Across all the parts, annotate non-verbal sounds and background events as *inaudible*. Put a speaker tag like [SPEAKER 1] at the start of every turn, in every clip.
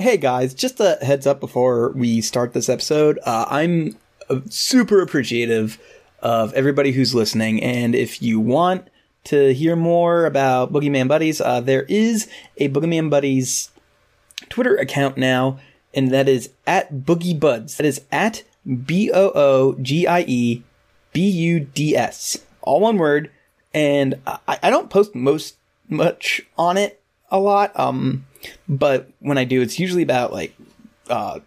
[SPEAKER 1] Hey guys, just a heads up before we start this episode. Uh, I'm uh, super appreciative of everybody who's listening, and if you want to hear more about Boogeyman Buddies, uh, there is a Boogeyman Buddies Twitter account now, and that is at Boogie Buds. That is at B O O G I E B U D S, all one word. And I, I don't post most much on it a lot. Um, but when I do, it's usually about like uh,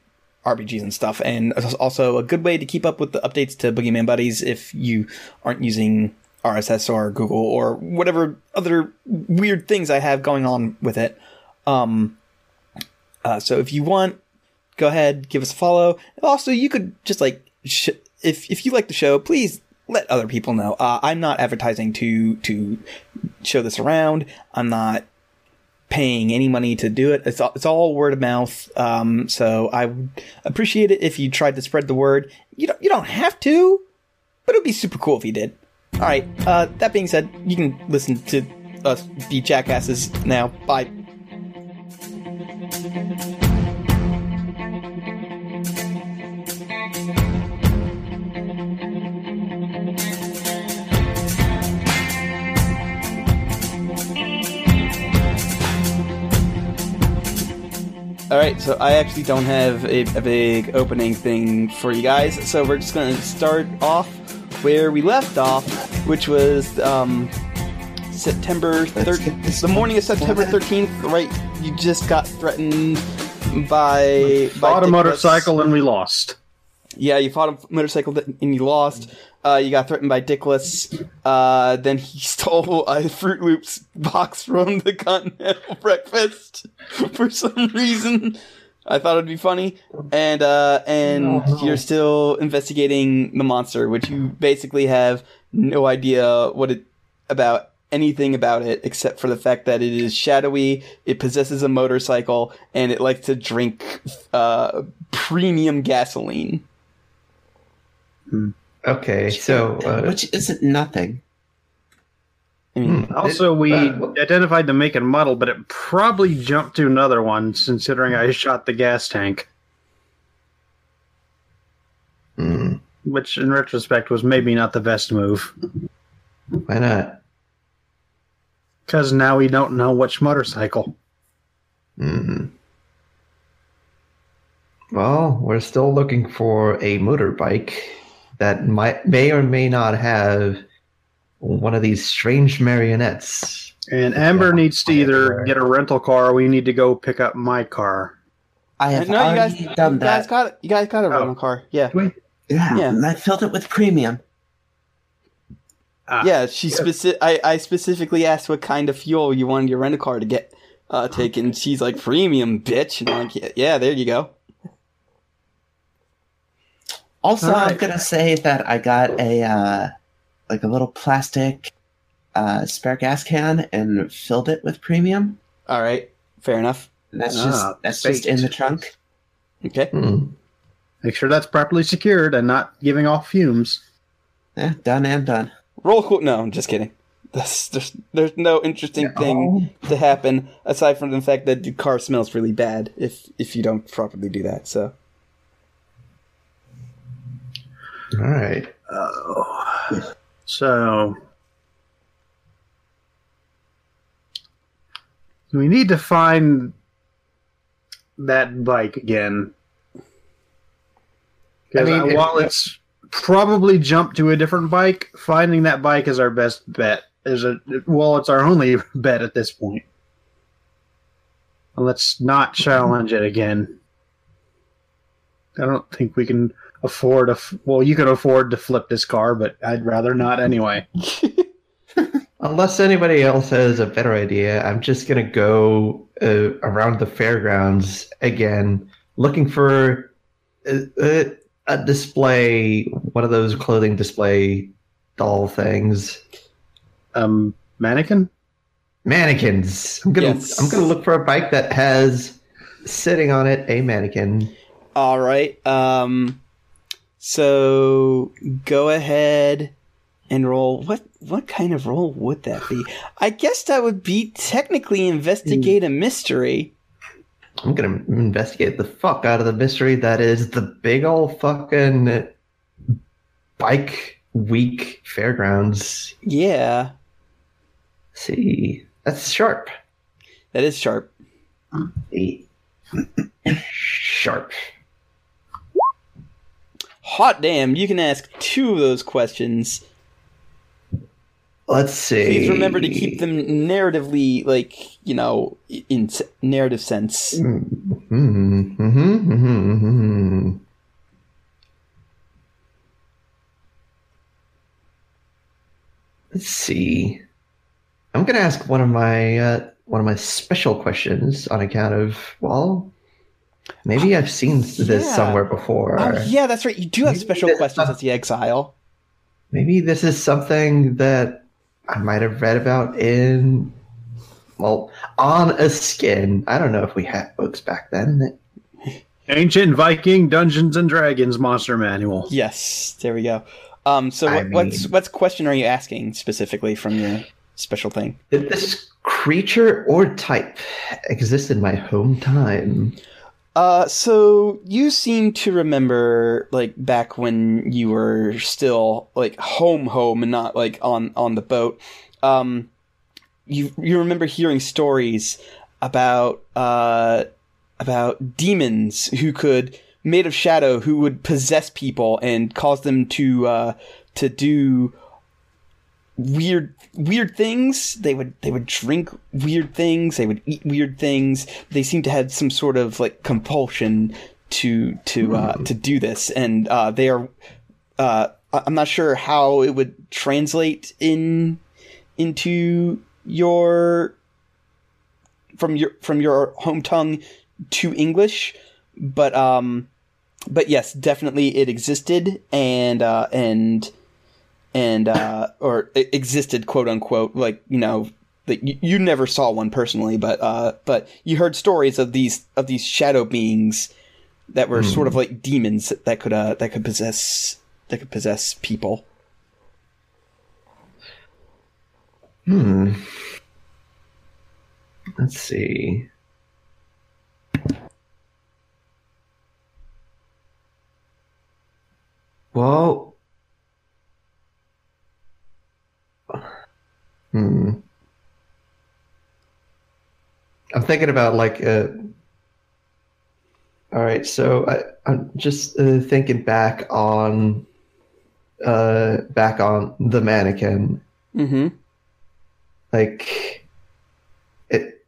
[SPEAKER 1] RPGs and stuff, and also a good way to keep up with the updates to Boogeyman Buddies if you aren't using RSS or Google or whatever other weird things I have going on with it. Um, uh, so if you want, go ahead, give us a follow. Also, you could just like sh- if if you like the show, please let other people know. Uh, I'm not advertising to to show this around. I'm not paying any money to do it. It's all, it's all word of mouth. Um, so I would appreciate it if you tried to spread the word. You don't you don't have to, but it'd be super cool if you did. All right. Uh, that being said, you can listen to us be jackasses now. Bye. All right, so I actually don't have a, a big opening thing for you guys, so we're just going to start off where we left off, which was um, September 13th, the morning of September 13th, right? You just got threatened by.
[SPEAKER 2] Bought
[SPEAKER 1] by
[SPEAKER 2] a motorcycle and we lost.
[SPEAKER 1] Yeah, you fought a motorcycle and you lost. Uh, you got threatened by Dickless. Uh, then he *laughs* stole a Froot Loops box from the Continental *laughs* Breakfast for some reason. I thought it'd be funny, and uh, and you're still investigating the monster, which you basically have no idea what it about anything about it except for the fact that it is shadowy, it possesses a motorcycle, and it likes to drink uh, premium gasoline.
[SPEAKER 3] Okay, so uh,
[SPEAKER 4] which isn't nothing.
[SPEAKER 1] I mean,
[SPEAKER 3] hmm,
[SPEAKER 2] Also,
[SPEAKER 3] it-
[SPEAKER 2] we
[SPEAKER 3] uh,
[SPEAKER 2] identified the make and model, but it probably jumped to another one, considering I shot the gas tank,
[SPEAKER 3] hmm,
[SPEAKER 2] which in retrospect was maybe not the best move.
[SPEAKER 3] why not?
[SPEAKER 2] Because now we don't know which motorcycle.
[SPEAKER 3] Hmm. Well, we're still looking for a motorbike that might may or may not have one of these strange marionettes.
[SPEAKER 2] And Amber
[SPEAKER 3] Yeah.
[SPEAKER 2] needs to either get a rental car or we need to go pick up my car.
[SPEAKER 4] I have
[SPEAKER 1] no, you guys,
[SPEAKER 4] already done
[SPEAKER 1] you guys got you guys got a
[SPEAKER 2] Oh.
[SPEAKER 1] rental car. Yeah,
[SPEAKER 4] yeah,
[SPEAKER 1] yeah.
[SPEAKER 4] and I filled it with premium.
[SPEAKER 2] Ah,
[SPEAKER 1] yeah. She specific. I, I specifically asked what kind of fuel you wanted your rental car to get uh, taken. She's like premium, bitch, and I'm like, yeah, yeah, there you go.
[SPEAKER 4] Also,
[SPEAKER 2] All
[SPEAKER 4] I'm gonna say that I got a uh, like a little plastic uh, spare gas can and filled it with premium.
[SPEAKER 1] All right, fair enough.
[SPEAKER 4] And that's
[SPEAKER 2] Ah,
[SPEAKER 4] just that's just in the trunk.
[SPEAKER 1] Okay.
[SPEAKER 3] Hmm.
[SPEAKER 2] Make sure that's properly secured and not giving off fumes.
[SPEAKER 4] Yeah, done and done.
[SPEAKER 1] Roll cool. No, I'm just kidding. There's, there's, there's no interesting thing to happen aside from the fact that the car smells really bad if if you don't properly do that. So
[SPEAKER 3] All right.
[SPEAKER 2] Oh. So we need to find that bike again.
[SPEAKER 3] I mean, if-
[SPEAKER 2] while it's probably jumped to a different bike, finding that bike is our best bet. Is a well, it's our only *laughs* bet at this point. Let's not challenge it again. I don't think we can afford a. F- well, you can afford to flip this car, but I'd rather not anyway. *laughs* *laughs*
[SPEAKER 3] Unless anybody else has a better idea, I'm just gonna go uh, around the fairgrounds again, looking for a, a, a display, one of those clothing display doll things,
[SPEAKER 2] Um, mannequin.
[SPEAKER 3] mannequins. I'm gonna
[SPEAKER 1] Yes.
[SPEAKER 3] I'm gonna look for a bike that has sitting on it a mannequin.
[SPEAKER 1] all right. Um. So go ahead and roll. What what kind of roll would that be? I guess that would be technically investigate a hmm. mystery.
[SPEAKER 3] I'm gonna investigate the fuck out of the mystery that is the big old fucking bike week fairgrounds.
[SPEAKER 1] Yeah,
[SPEAKER 3] see, that's sharp.
[SPEAKER 1] that is sharp.
[SPEAKER 3] Sharp.
[SPEAKER 1] Hot damn! You can ask two of those questions.
[SPEAKER 3] Let's see.
[SPEAKER 1] Please remember to keep them narratively, like you know, in narrative sense.
[SPEAKER 3] Mm-hmm, mm-hmm, mm-hmm, mm-hmm. Let's see. I'm gonna ask one of my uh, one of my special questions on account of well, maybe I've seen this
[SPEAKER 1] Yeah.
[SPEAKER 3] somewhere before.
[SPEAKER 1] Oh yeah, that's right. You do have
[SPEAKER 3] Maybe
[SPEAKER 1] special questions
[SPEAKER 3] not-
[SPEAKER 1] as the exile.
[SPEAKER 3] Maybe this is something that I might have read about in well on a skin. I don't know if we had books back then. *laughs*
[SPEAKER 2] Ancient Viking Dungeons and Dragons Monster Manual.
[SPEAKER 1] Yes, there we go. Um, so
[SPEAKER 3] I
[SPEAKER 1] what, what's what's question are you asking specifically from your special thing?
[SPEAKER 3] Did this creature or type exist in my home time?
[SPEAKER 1] Uh, so you seem to remember like back when you were still like home, home, and not like on on the boat. Um, you you remember hearing stories about uh about demons who could made of shadow who would possess people and cause them to uh to do weird weird things. They would they would drink weird things. They would eat weird things. They seem to have some sort of like compulsion to to uh to do this. And uh they are uh i'm not sure how it would translate in into your from your from your home tongue to english. But um but yes definitely it existed. And uh and and uh, or existed, quote unquote. Like you know, that you, you never saw one personally, but uh, but you heard stories of these of these shadow beings that were sort of like demons that could uh, that could possess that could possess people.
[SPEAKER 3] Hmm. Let's see. Well, hmm. I'm thinking about like uh all right, so I, I'm just uh, thinking back on uh back on the mannequin
[SPEAKER 1] Mm-hmm.
[SPEAKER 3] like it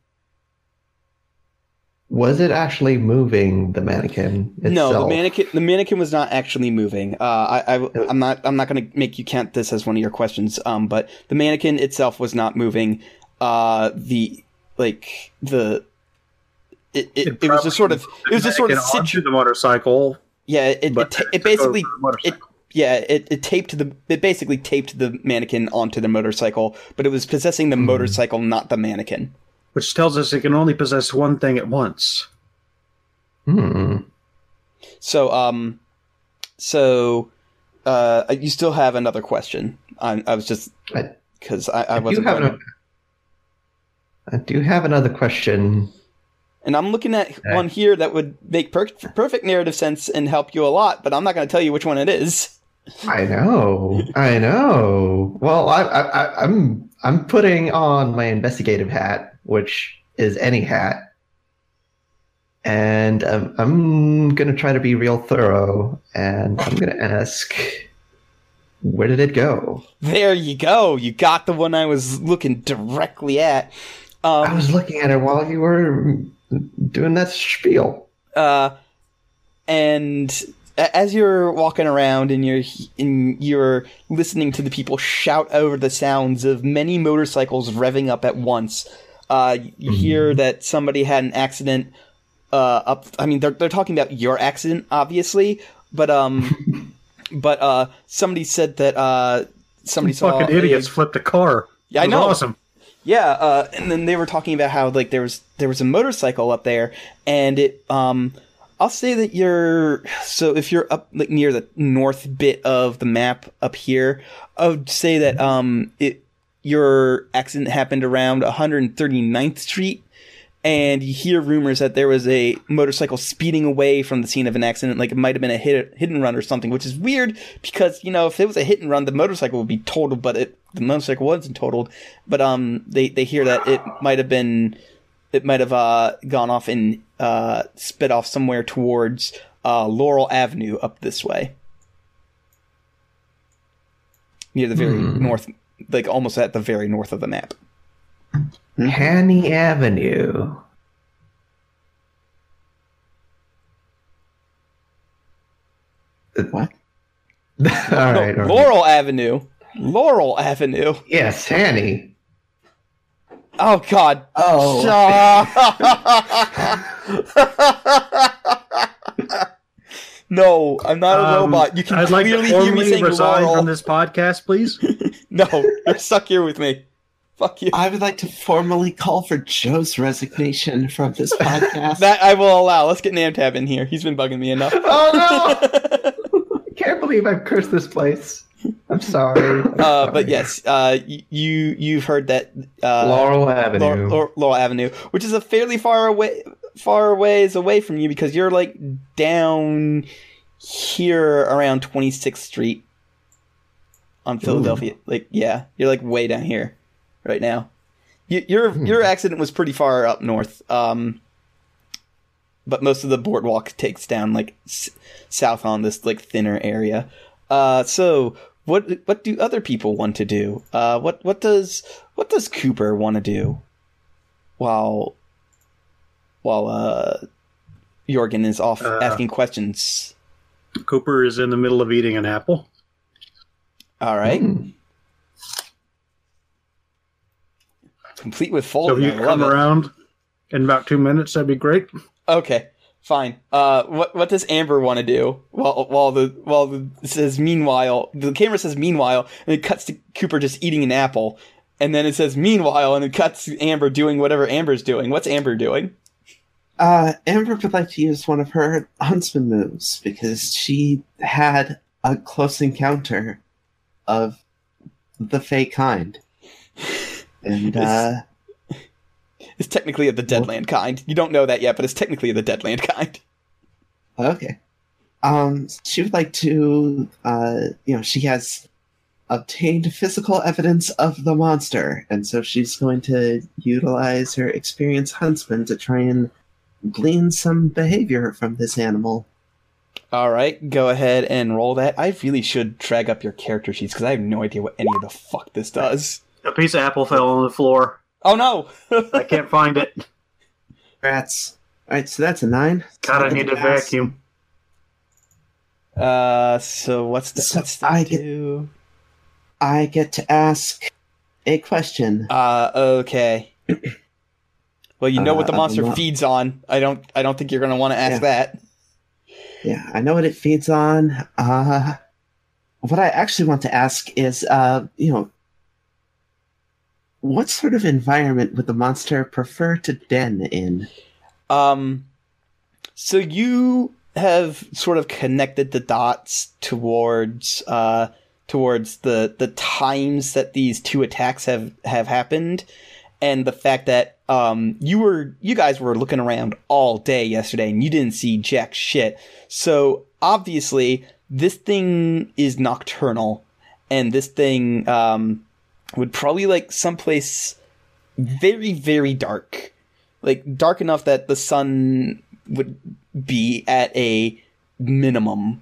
[SPEAKER 3] was it actually moving the mannequin itself?
[SPEAKER 1] No, the mannequin the mannequin was not actually moving. Uh, I, I I'm not I'm not going to make you count this as one of your questions. Um, but the mannequin itself was not moving. Uh, the like the it, it, it was just sort of it was just sort of
[SPEAKER 2] Mannequin onto
[SPEAKER 1] situ-
[SPEAKER 2] the motorcycle.
[SPEAKER 1] yeah it
[SPEAKER 2] but
[SPEAKER 1] it, ta-
[SPEAKER 2] then
[SPEAKER 1] it basically
[SPEAKER 2] the motorcycle.
[SPEAKER 1] yeah it, it taped the it basically taped the mannequin onto the motorcycle but it was possessing the motorcycle not the mannequin
[SPEAKER 2] which tells us it can only possess one thing at once.
[SPEAKER 3] Hmm.
[SPEAKER 1] so um so uh you still have another question i, I was just because I, I
[SPEAKER 3] I do
[SPEAKER 1] wasn't
[SPEAKER 3] have
[SPEAKER 1] going
[SPEAKER 3] an, I do have another question.
[SPEAKER 1] and i'm looking at one here that would make per- perfect narrative sense and help you a lot but i'm not going to tell you which one it is
[SPEAKER 3] I know, I know. Well, I, I, I, I'm I'm putting on my investigative hat, which is any hat, and um, I'm gonna try to be real thorough, and I'm gonna ask, where did it go?
[SPEAKER 1] there you go you got the one i was looking directly at um
[SPEAKER 3] I was looking at it while you were doing that spiel.
[SPEAKER 1] uh, and as you're walking around and you're and you're listening to the people shout over the sounds of many motorcycles revving up at once, uh, you hear that somebody had an accident. Uh, up. I mean, they're they're talking about your accident, obviously, but um, *laughs* but uh, somebody said that uh, somebody saw
[SPEAKER 2] Fucking
[SPEAKER 1] a-
[SPEAKER 2] idiots flipped a car.
[SPEAKER 1] Yeah, I
[SPEAKER 2] It was
[SPEAKER 1] know.
[SPEAKER 2] Awesome.
[SPEAKER 1] yeah, uh, and then they were talking about how like there was there was a motorcycle up there, and it um, I'll say that you're so if you're up like near the north bit of the map up here, I would say that um it your accident happened around 139th Street, and you hear rumors that there was a motorcycle speeding away from the scene of an accident, like it might have been a hit, hit and run or something, which is weird because you know if it was a hit and run, the motorcycle would be totaled, but it the motorcycle wasn't totaled. But um, they they hear that it might have been, it might have uh gone off and uh sped off somewhere towards uh Laurel Avenue up this way, near the very
[SPEAKER 3] Hmm.
[SPEAKER 1] north, like almost at the very north of the map.
[SPEAKER 3] Hanny Avenue.
[SPEAKER 4] What? *laughs*
[SPEAKER 3] all right. all right.
[SPEAKER 1] Laurel Avenue. Laurel Avenue.
[SPEAKER 3] Yes, Hanny.
[SPEAKER 1] Oh God.
[SPEAKER 4] Oh, *laughs* *laughs*
[SPEAKER 1] no, I'm not a
[SPEAKER 2] Um,
[SPEAKER 1] robot. You can
[SPEAKER 2] I'd like to
[SPEAKER 1] clearly hear me
[SPEAKER 2] formally
[SPEAKER 1] saying
[SPEAKER 2] resign
[SPEAKER 1] Laurel.
[SPEAKER 2] from this podcast, please. *laughs*
[SPEAKER 1] No, you're stuck here with me. Fuck you.
[SPEAKER 4] I would like to formally call for Joe's resignation from this *laughs* podcast.
[SPEAKER 1] That I will allow. Let's get Namtab in here. He's been bugging me enough.
[SPEAKER 3] Oh no! *laughs* I can't believe I've cursed this place. I'm sorry. I'm
[SPEAKER 1] Uh, but yes, uh, y- you you've heard that uh,
[SPEAKER 3] Laurel Avenue.
[SPEAKER 1] Laurel, Laurel, Laurel Avenue, which is a fairly far away, far ways away from you because you're like down here around 26th Street on Philadelphia. Like, yeah, you're like way down here right now. You, your your accident was pretty far up north, um, but most of the boardwalk takes down like s- south on this like thinner area. Uh, so what what do other people want to do? Uh, what what does what does Cooper want to do while while uh Jorgen is off
[SPEAKER 2] Uh,
[SPEAKER 1] asking questions?
[SPEAKER 2] Cooper is in the middle of eating an apple.
[SPEAKER 1] All right,
[SPEAKER 3] Hmm.
[SPEAKER 1] complete with
[SPEAKER 2] So
[SPEAKER 1] folding.
[SPEAKER 2] if you
[SPEAKER 1] I love
[SPEAKER 2] come
[SPEAKER 1] it.
[SPEAKER 2] around in about two minutes, that'd be great.
[SPEAKER 1] Okay, fine. Uh, what what does Amber want to do? While while the while the says meanwhile the camera says meanwhile and it cuts to Cooper just eating an apple, and then it says meanwhile and it cuts to Amber doing whatever Amber's doing. What's Amber doing?
[SPEAKER 4] Uh, Amber would like to use one of her huntsman moves because she had a close encounter of the fey kind. And, uh,
[SPEAKER 1] It's technically of the Deadland kind. You don't know that yet, but it's technically of the Deadland *laughs* kind.
[SPEAKER 4] okay. Um, she would like to, uh, you know, she has obtained physical evidence of the monster, and so she's going to utilize her experienced huntsman to try and glean some behavior from this animal.
[SPEAKER 1] All right, go ahead and roll that. I really should drag up your character sheets because I have no idea what any of the fuck this does.
[SPEAKER 2] A piece of apple fell on the floor.
[SPEAKER 1] Oh no! *laughs*
[SPEAKER 2] I can't find it.
[SPEAKER 4] Rats. Alright, so that's a nine.
[SPEAKER 2] God, I
[SPEAKER 4] So
[SPEAKER 2] need to
[SPEAKER 4] pass.
[SPEAKER 2] vacuum.
[SPEAKER 1] uh, so what's the
[SPEAKER 4] So
[SPEAKER 1] what's that
[SPEAKER 4] I get-
[SPEAKER 1] do?
[SPEAKER 4] I get to ask a question.
[SPEAKER 1] Uh, okay. *clears throat* Well, you know
[SPEAKER 4] Uh,
[SPEAKER 1] what the monster
[SPEAKER 4] the
[SPEAKER 1] feeds on. I don't. I don't think you're gonna want to ask
[SPEAKER 4] Yeah.
[SPEAKER 1] that.
[SPEAKER 4] Yeah, I know what it feeds on. Uh, what I actually want to ask is, uh, you know, what sort of environment would the monster prefer to den in?
[SPEAKER 1] Um, so you have sort of connected the dots towards uh towards the the times that these two attacks have have happened, and the fact that um you were you guys were looking around all day yesterday and you didn't see jack shit. So obviously this thing is nocturnal, and this thing um would probably like someplace very very dark like dark enough that the sun would be at a minimum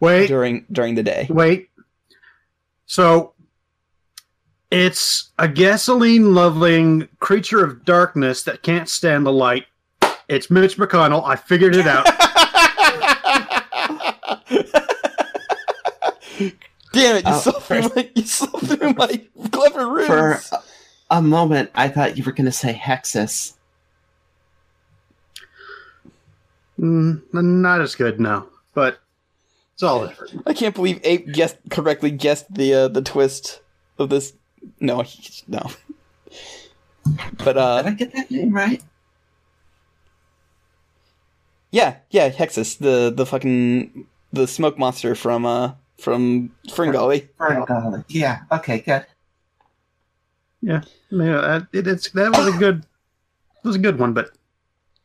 [SPEAKER 2] Wait,
[SPEAKER 1] during during the day.
[SPEAKER 2] wait. So it's a gasoline loving creature of darkness that can't stand the light. It's Mitch McConnell. I figured it out. *laughs*
[SPEAKER 1] Damn it! You
[SPEAKER 4] Oh,
[SPEAKER 1] saw through my you saw through my clever rules.
[SPEAKER 4] For a, a moment, I thought you were going to say Hexxus.
[SPEAKER 2] mm, not as good now, but it's all different.
[SPEAKER 1] I can't believe Ape guessed correctly guessed the uh, the twist of this. No, he, no. But uh,
[SPEAKER 4] Did
[SPEAKER 1] uh,
[SPEAKER 4] I get that name right?
[SPEAKER 1] yeah, yeah, Hexxus, the the fucking the smoke monster from uh from Fringolly.
[SPEAKER 4] Ferngully. Yeah. Okay. Good.
[SPEAKER 2] Yeah, that, it, it's that was a good, it was a good one, but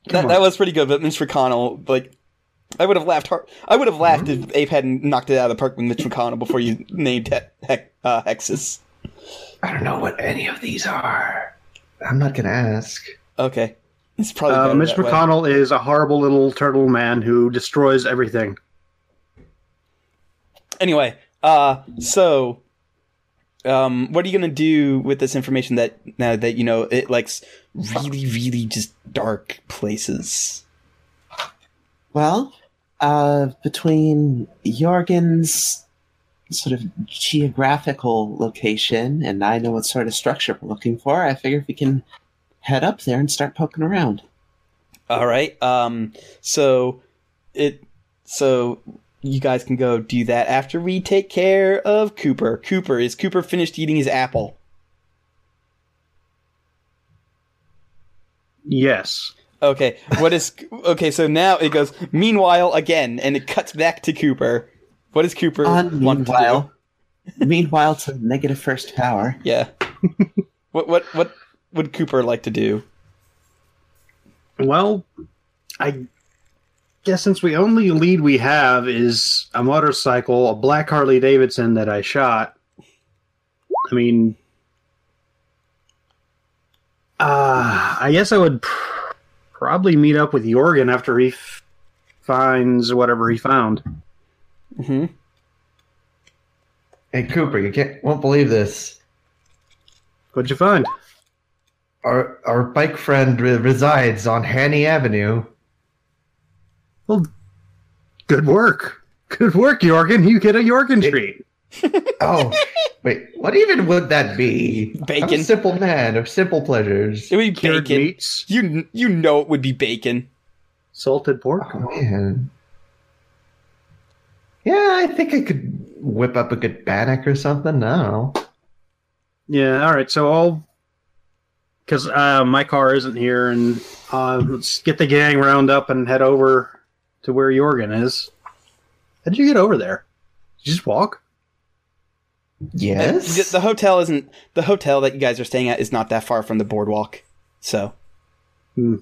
[SPEAKER 1] That,
[SPEAKER 2] Come
[SPEAKER 1] that was pretty good, but Mitch McConnell, like, I would have laughed hard. I would have laughed if Ape hadn't knocked it out of the park with Mitch McConnell before you named he- heck, uh, Hexxus.
[SPEAKER 3] I don't know what any of these are. I'm not gonna ask.
[SPEAKER 1] Okay, it's probably
[SPEAKER 2] uh, Mitch
[SPEAKER 1] that way.
[SPEAKER 2] McConnell is a horrible little turtle man who destroys everything.
[SPEAKER 1] Anyway, uh, so, um, what are you gonna do with this information that now that you know it likes really, really just dark places?
[SPEAKER 4] Well, uh, between Jorgen's sort of geographical location and I know what sort of structure we're looking for, I figure if we can head up there and start poking around.
[SPEAKER 1] All right. Um. So it. So you guys can go do that after we take care of Cooper. Cooper is Cooper finished eating his apple?
[SPEAKER 2] Yes.
[SPEAKER 1] Okay. What is? Okay. So now it goes. Meanwhile, again, and it cuts back to Cooper. What does Cooper
[SPEAKER 4] On
[SPEAKER 1] want to do?
[SPEAKER 4] meanwhile, meanwhile to negative first power.
[SPEAKER 1] Yeah. *laughs* what what what would Cooper like to do?
[SPEAKER 2] Well, I guess since we only lead we have is a motorcycle, a black Harley Davidson that I shot. I mean, uh, I guess I would pr- probably meet up with Jorgen after he f- finds whatever he found.
[SPEAKER 1] Hmm
[SPEAKER 3] Hey Cooper, you can't won't believe this.
[SPEAKER 2] What'd you find?
[SPEAKER 3] Our our bike friend re- resides on Hanny Avenue.
[SPEAKER 2] Well, good work. Good work, Jorgen. You get a Jorgen treat. *laughs*
[SPEAKER 3] Oh, wait, what even would that be? I'm
[SPEAKER 1] Bacon.
[SPEAKER 3] a simple man of simple pleasures.
[SPEAKER 1] It would be
[SPEAKER 2] Cured
[SPEAKER 1] bacon.
[SPEAKER 2] meats,
[SPEAKER 1] You you know it would be bacon.
[SPEAKER 2] salted pork.
[SPEAKER 3] Oh man. Yeah, I think I could whip up a good bannock or something. I.
[SPEAKER 2] Yeah, all right. So I'll, because uh, my car isn't here, and uh, let's get the gang round up and head over to where Jorgen is. How'd you get over there? Did you just walk?
[SPEAKER 3] Yes.
[SPEAKER 1] The, the hotel isn't the hotel that you guys are staying at is not that far from the boardwalk. So,
[SPEAKER 2] Hmm.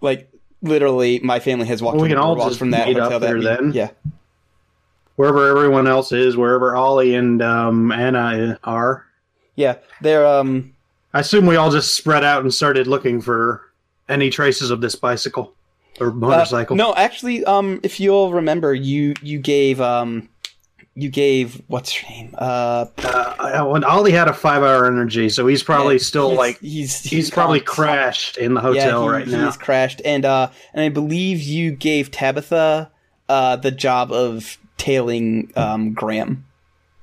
[SPEAKER 1] like literally, my family has walked
[SPEAKER 2] Well, we
[SPEAKER 1] the
[SPEAKER 2] can all just
[SPEAKER 1] from that
[SPEAKER 2] meet up
[SPEAKER 1] hotel. that
[SPEAKER 2] there
[SPEAKER 1] we-
[SPEAKER 2] then.
[SPEAKER 1] Yeah,
[SPEAKER 2] Wherever everyone else is, wherever Ollie and um, Anna are.
[SPEAKER 1] yeah. They're um.
[SPEAKER 2] I assume we all just spread out and started looking for any traces of this bicycle or
[SPEAKER 1] uh,
[SPEAKER 2] motorcycle.
[SPEAKER 1] no, actually, um, if you'll remember, you you gave um, you gave what's her name? Uh,
[SPEAKER 2] Uh, when Ollie had a five-hour energy, so he's probably
[SPEAKER 1] yeah,
[SPEAKER 2] still
[SPEAKER 1] he's-
[SPEAKER 2] like
[SPEAKER 1] he's
[SPEAKER 2] he's probably
[SPEAKER 1] gone.
[SPEAKER 2] crashed in the hotel
[SPEAKER 1] yeah, he,
[SPEAKER 2] right now.
[SPEAKER 1] He's crashed, and uh, and I believe you gave Tabitha uh the job of tailing um Graham.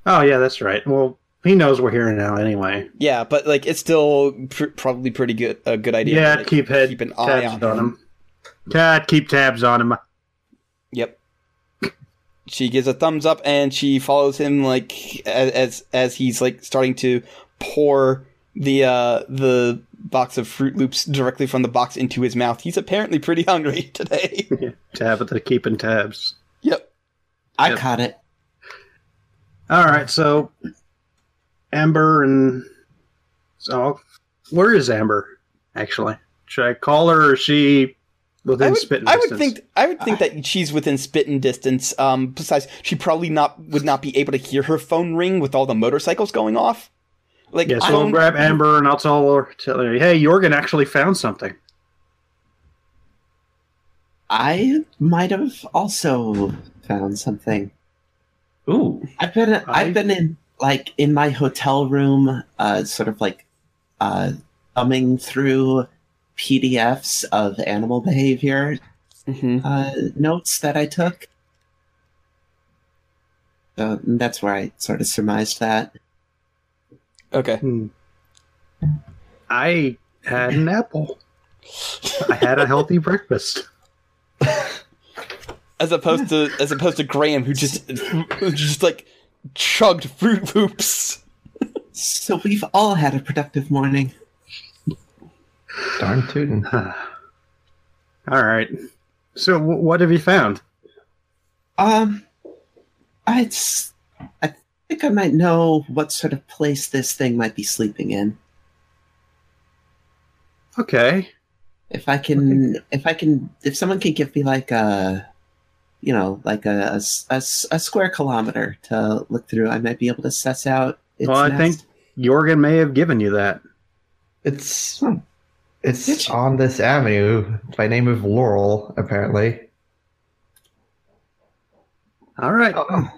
[SPEAKER 2] Oh yeah, that's right. Well, he knows we're here now anyway.
[SPEAKER 1] Yeah, but like it's still pr- probably pretty good a good idea.
[SPEAKER 2] Yeah,
[SPEAKER 1] to, like,
[SPEAKER 2] keep head
[SPEAKER 1] keep an eye
[SPEAKER 2] tabs
[SPEAKER 1] on
[SPEAKER 2] on,
[SPEAKER 1] him.
[SPEAKER 2] him. Keep tabs on him.
[SPEAKER 1] Yep. She gives a thumbs up and she follows him like as as, as he's like starting to pour the uh the box of Froot Loops directly from the box into his mouth. He's apparently pretty hungry *laughs* today. *laughs*
[SPEAKER 2] Tabitha keeping tabs.
[SPEAKER 1] Yep.
[SPEAKER 4] I
[SPEAKER 2] Yep.
[SPEAKER 4] caught it.
[SPEAKER 2] All right, so Amber and so where is Amber? Actually, should I call her? or is she within
[SPEAKER 1] I would,
[SPEAKER 2] spitting
[SPEAKER 1] I would think I would think that she's within spitting distance. Um, besides, she probably not would not be able to hear her phone ring with all the motorcycles going off. Like,
[SPEAKER 2] Yeah, so I'll grab Amber and I'll tell her, tell her, hey, Jorgen actually found something.
[SPEAKER 4] I might have also found something.
[SPEAKER 3] Ooh.
[SPEAKER 4] I've been
[SPEAKER 2] I-
[SPEAKER 4] I've been in like in my hotel room, uh, sort of like uh, thumbing through PDFs of animal behavior
[SPEAKER 1] Mhm.
[SPEAKER 4] uh, notes that I took. So that's where I sort of surmised that.
[SPEAKER 1] Okay.
[SPEAKER 2] Hmm. I had an apple. I had a healthy breakfast. *laughs*
[SPEAKER 1] as opposed to as opposed to Graham, who just who just like chugged Froot Loops.
[SPEAKER 4] So we've all had a productive morning.
[SPEAKER 3] Darn tootin'. *laughs*
[SPEAKER 2] All right. So, w- what have you found?
[SPEAKER 4] Um, I I think I might know what sort of place this thing might be sleeping in.
[SPEAKER 2] Okay.
[SPEAKER 4] If I can, if I can, if someone can give me like a, you know, like a a square kilometer to look through, I might be able to suss out. Its
[SPEAKER 2] Well, I
[SPEAKER 4] nest.
[SPEAKER 2] think Jorgen may have given you that.
[SPEAKER 3] It's
[SPEAKER 4] Hmm. Did
[SPEAKER 3] it's
[SPEAKER 4] you?
[SPEAKER 3] on this avenue by name of Laurel, apparently.
[SPEAKER 2] All right.
[SPEAKER 4] Oh,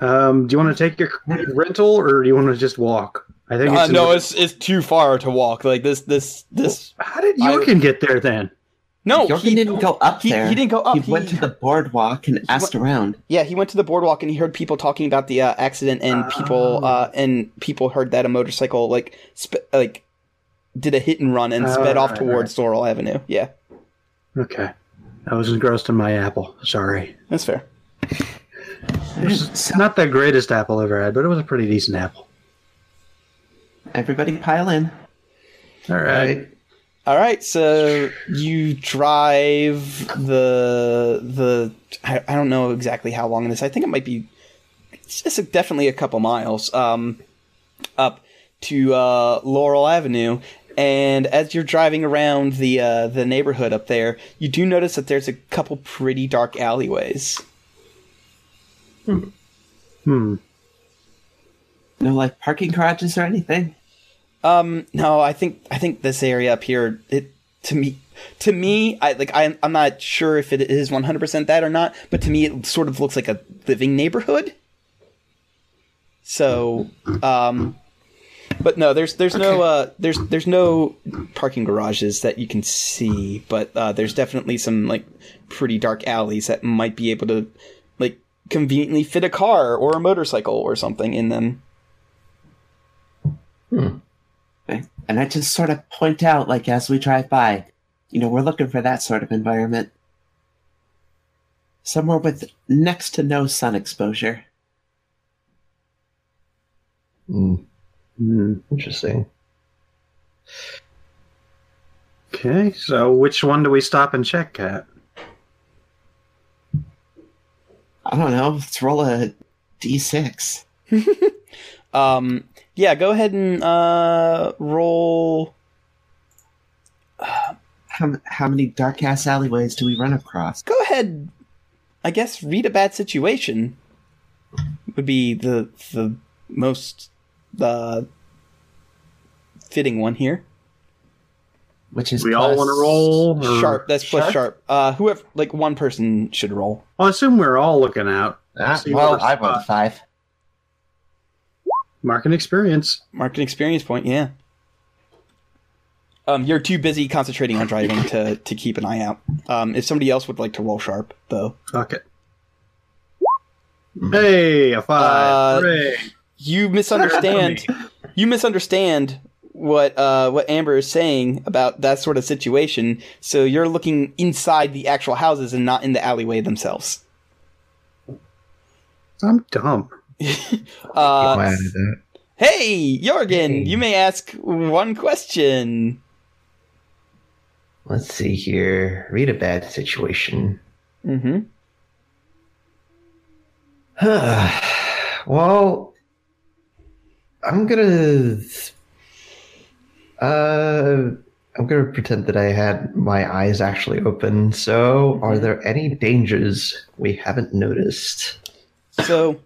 [SPEAKER 2] Um, do you want to take your rental or do you want to just walk? I think
[SPEAKER 1] Uh,
[SPEAKER 2] it's
[SPEAKER 1] no, it's it's too far to walk. Like this, this, this.
[SPEAKER 2] How did
[SPEAKER 1] I-
[SPEAKER 2] Jorgen get there then?
[SPEAKER 1] No,
[SPEAKER 4] Jorgen
[SPEAKER 1] he
[SPEAKER 4] didn't go up
[SPEAKER 1] he,
[SPEAKER 4] there.
[SPEAKER 1] he didn't go up.
[SPEAKER 4] He went to the boardwalk and asked around.
[SPEAKER 1] Yeah, he went to the boardwalk and he heard people talking about the uh, accident, and people
[SPEAKER 2] Oh.
[SPEAKER 1] uh, and people heard that a motorcycle like sp- like did a hit and run and sped
[SPEAKER 2] Oh,
[SPEAKER 1] off
[SPEAKER 2] right,
[SPEAKER 1] towards Laurel Avenue. Yeah,
[SPEAKER 2] Okay. I was engrossed in my apple. Sorry.
[SPEAKER 1] that's fair.
[SPEAKER 2] It's not the greatest apple I've ever had, but it was a pretty decent apple.
[SPEAKER 4] Everybody pile in.
[SPEAKER 2] All right.
[SPEAKER 3] Right.
[SPEAKER 1] All right, so you drive the the I, I don't know exactly how long this. I think it might be it's just a, definitely a couple miles um, up to uh, Laurel Avenue. And as you're driving around the uh, the neighborhood up there, you do notice that there's a couple pretty dark alleyways.
[SPEAKER 2] Hmm.
[SPEAKER 4] No, like parking garages or anything.
[SPEAKER 1] Um, no, I think I think this area up here, it to me, to me, I like I, I'm not sure if it is 100 percent that or not, but to me, it sort of looks like a living neighborhood. So, um, but no, there's there's no uh there's there's no parking garages that you can see, but uh, there's definitely some like pretty dark alleys that might be able to like conveniently fit a car or a motorcycle or something in them.
[SPEAKER 4] Okay. And I just sort of point out, like, as we drive by, you know, we're looking for that sort of environment. Somewhere with next to no sun exposure.
[SPEAKER 3] Hmm,
[SPEAKER 2] Hmm.
[SPEAKER 3] interesting.
[SPEAKER 2] Okay, so which one do we stop and check at?
[SPEAKER 4] I don't know. Let's roll a d6. *laughs*
[SPEAKER 1] Um, yeah, go ahead and uh, roll.
[SPEAKER 4] How, how many dark ass alleyways do we run across?
[SPEAKER 1] Go ahead. I guess read a bad situation would be the the most uh, fitting one here.
[SPEAKER 4] Which is
[SPEAKER 2] we all want to roll? or-
[SPEAKER 1] Sharp. That's plus
[SPEAKER 4] Sharp?
[SPEAKER 1] sharp. Uh, whoever, like one person should roll.
[SPEAKER 2] Well, I assume we're all looking out.
[SPEAKER 4] Ah, well,
[SPEAKER 2] what's-
[SPEAKER 4] I rolled a five.
[SPEAKER 2] Marking experience.
[SPEAKER 1] Mark an experience point. Yeah. Um, you're too busy concentrating on driving to to keep an eye out. Um, if somebody else would like to roll sharp, though.
[SPEAKER 2] Okay. Hey, a five.
[SPEAKER 1] Uh, you misunderstand you misunderstand what uh what Amber is saying about that sort of situation. So you're looking inside the actual houses and not in the alleyway themselves.
[SPEAKER 2] I'm dumb. *laughs*
[SPEAKER 1] Uh,
[SPEAKER 3] Glad of that.
[SPEAKER 1] hey, Jorgen,
[SPEAKER 3] Hey.
[SPEAKER 1] you may ask one question.
[SPEAKER 3] Let's see here. Read a bad situation.
[SPEAKER 1] Mm-hmm. *sighs*
[SPEAKER 3] well, I'm gonna. Uh, I'm gonna pretend that I had my eyes actually open. So, are there any dangers we haven't noticed?
[SPEAKER 1] So,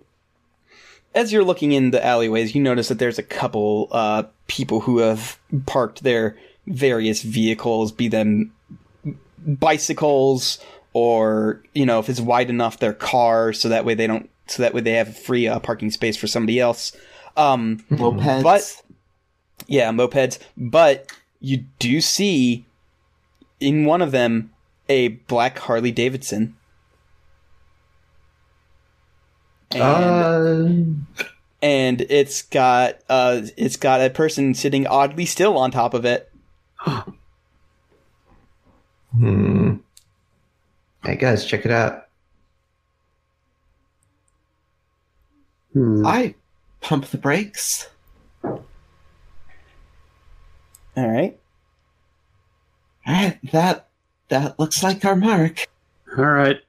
[SPEAKER 1] as you're looking in the alleyways, you notice that there's a couple uh, people who have parked their various vehicles, be them bicycles or you know if it's wide enough their car, so that way they don't, so that way they have a free uh, parking space for somebody else. Um,
[SPEAKER 4] Mopeds.
[SPEAKER 1] But- yeah, mopeds. But you do see in one of them a black Harley Davidson. And,
[SPEAKER 3] Uh,
[SPEAKER 1] and it's got uh it's got a person sitting oddly still on top of it. *gasps*
[SPEAKER 3] hmm. Hey guys, check it out.
[SPEAKER 2] Hmm.
[SPEAKER 4] I pump the brakes.
[SPEAKER 1] All right.
[SPEAKER 4] All right, that that looks like our mark.
[SPEAKER 2] All right.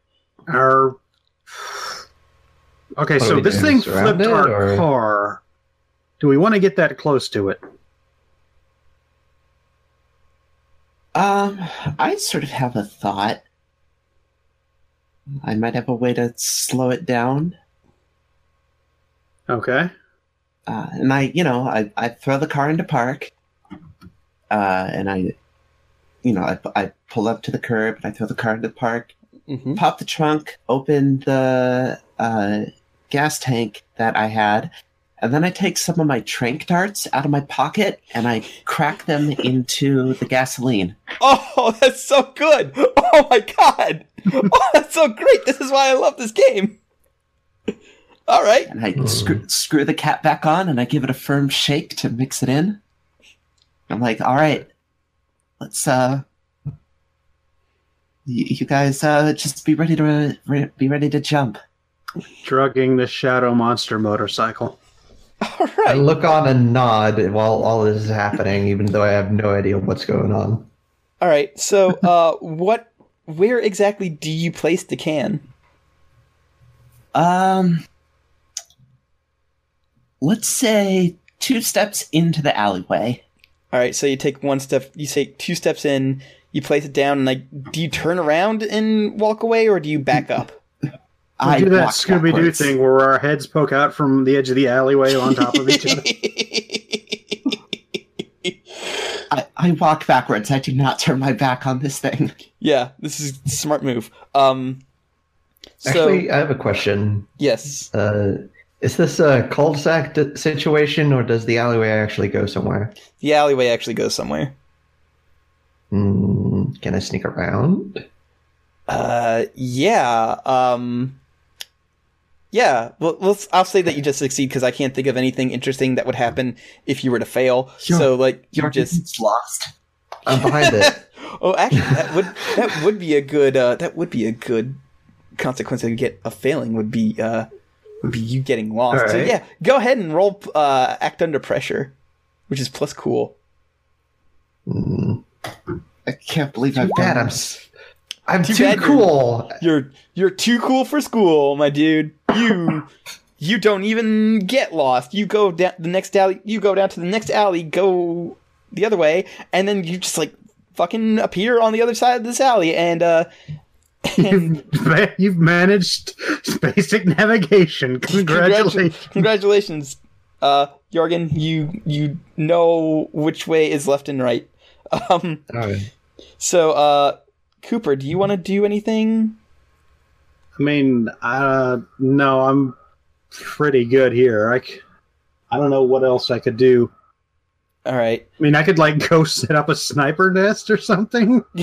[SPEAKER 2] Our. Okay,
[SPEAKER 3] What
[SPEAKER 2] so this thing flipped
[SPEAKER 3] it,
[SPEAKER 2] our
[SPEAKER 3] or-
[SPEAKER 2] car. Do we want to get that close to it?
[SPEAKER 4] Um, I sort of have a thought. I might have a way to slow it down.
[SPEAKER 2] Okay.
[SPEAKER 4] Uh, and I, you know, I, I throw the car into park. Uh, and I, you know, I, I pull up to the curb and I throw the car into the park,
[SPEAKER 1] Mm-hmm.
[SPEAKER 4] pop the trunk, open the uh, gas tank that I had, and then I take some of my trank darts out of my pocket and I crack them into the gasoline.
[SPEAKER 1] Oh, *laughs* that's so good! Oh my god! Oh, that's so great! This is why I love this game. All right.
[SPEAKER 4] And I screw, screw the cap back on and I give it a firm shake to mix it in. I'm like, all right, let's, uh, you, you guys, uh, just be ready to, re- be ready to jump.
[SPEAKER 2] Drugging the shadow monster motorcycle. *laughs*
[SPEAKER 1] All
[SPEAKER 3] I look on and nod while all this is happening, even though I have no idea what's going on.
[SPEAKER 1] All right. So, uh, *laughs* what? Where exactly do you place the can?
[SPEAKER 4] Um, let's say two steps into the alleyway.
[SPEAKER 1] All right. So you take one step. You take two steps in. You place it down, and like, do you turn around and walk away, or do you back up?
[SPEAKER 2] We
[SPEAKER 4] I
[SPEAKER 2] do that Scooby Doo thing where our heads poke out from the edge of the alleyway on top of each other. *laughs*
[SPEAKER 4] I, I walk backwards. I do not turn my back on this thing.
[SPEAKER 1] yeah, this is a smart move. Um. So
[SPEAKER 3] Actually, I have a question.
[SPEAKER 1] yes.
[SPEAKER 3] Uh, is this a cul-de-sac d- situation, or does the alleyway actually go somewhere?
[SPEAKER 1] The alleyway actually goes somewhere.
[SPEAKER 3] Hmm, can I sneak around?
[SPEAKER 1] Uh, yeah. Um, yeah. Well, let's. I'll say that you just succeed because I can't think of anything interesting that would happen if you were to fail.
[SPEAKER 4] You're-
[SPEAKER 1] so, like, you
[SPEAKER 4] You're
[SPEAKER 1] just.
[SPEAKER 4] just lost.
[SPEAKER 3] I'm behind it. *laughs*
[SPEAKER 1] Oh, actually, that would that would be a good. Uh, that would be a good consequence of get a failing. Would be uh, would be you getting lost. So yeah, go ahead and roll. Uh, act under pressure, which is plus cool.
[SPEAKER 3] Hmm,
[SPEAKER 4] I can't believe I've
[SPEAKER 3] bad.
[SPEAKER 4] done
[SPEAKER 3] I'm,
[SPEAKER 4] this.
[SPEAKER 3] s- I'm
[SPEAKER 1] Too
[SPEAKER 3] too
[SPEAKER 1] bad you're-
[SPEAKER 3] cool.
[SPEAKER 1] You're you're too cool for school, my dude. You *laughs* you don't even get lost. You go down the next alley. You go down to the next alley. Go the other way, and then you just like fucking appear on the other side of this alley. And uh, *laughs* and
[SPEAKER 2] You've managed basic navigation. *laughs* Congratulations.
[SPEAKER 1] congratulations, uh, Jorgen. You you know which way is left and right. Um, so uh, Cooper, do you want to do anything?
[SPEAKER 2] I mean, uh, no, I'm pretty good here. I, c- I don't know what else I could do.
[SPEAKER 1] All right.
[SPEAKER 2] I mean, I could like *laughs* go set up a sniper nest or something. *laughs*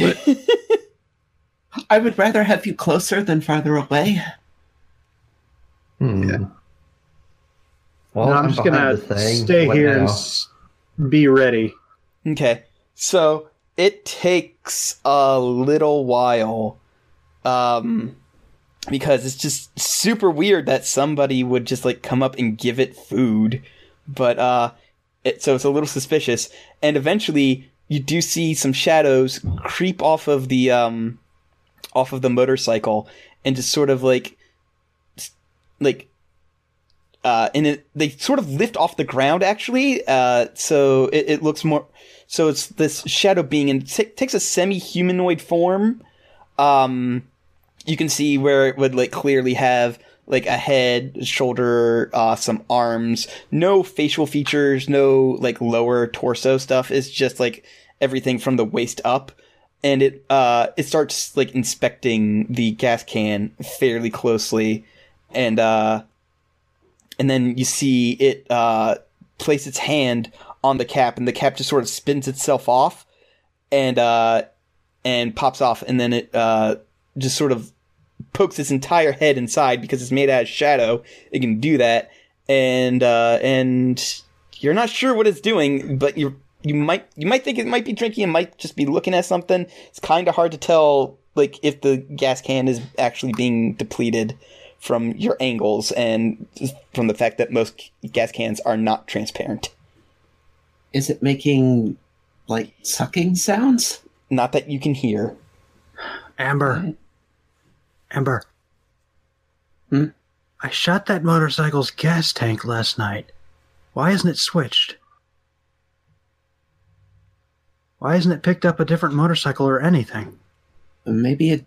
[SPEAKER 4] I would rather have you closer than farther away.
[SPEAKER 3] Hmm.
[SPEAKER 2] Yeah.
[SPEAKER 3] Well,
[SPEAKER 2] No, I'm,
[SPEAKER 3] I'm,
[SPEAKER 2] just gonna stay
[SPEAKER 3] What
[SPEAKER 2] here and s- be ready.
[SPEAKER 1] Okay. So it takes a little while um because it's just super weird that somebody would just like come up and give it food. But uh it, so it's a little suspicious and eventually you do see some shadows creep off of the um off of the motorcycle and just sort of like like uh, and it, they sort of lift off the ground actually. Uh, so it, it looks more. So it's this shadow being and it takes a semi-humanoid form. Um, you can see where it would like clearly have like a head, shoulder, uh, some arms, no facial features, no like lower torso stuff. It's just like everything from the waist up. And it uh it starts like inspecting the gas can fairly closely, and uh and then you see it uh, place its hand on the cap, and the cap just sort of spins itself off, and uh, and pops off, and then it uh, just sort of pokes its entire head inside because it's made out of shadow. It can do that, and uh, and you're not sure what it's doing, but you you might you might think it might be drinking, it might just be looking at something. It's kind of hard to tell, like if the gas can is actually being depleted from your angles and from the fact that most gas cans are not transparent.
[SPEAKER 4] Is it making like sucking sounds?
[SPEAKER 1] Not that you can hear.
[SPEAKER 2] Amber. Amber.
[SPEAKER 4] Hmm?
[SPEAKER 2] I shot that motorcycle's gas tank last night. Why isn't it switched? Why isn't it picked up a different motorcycle or anything?
[SPEAKER 4] Maybe it.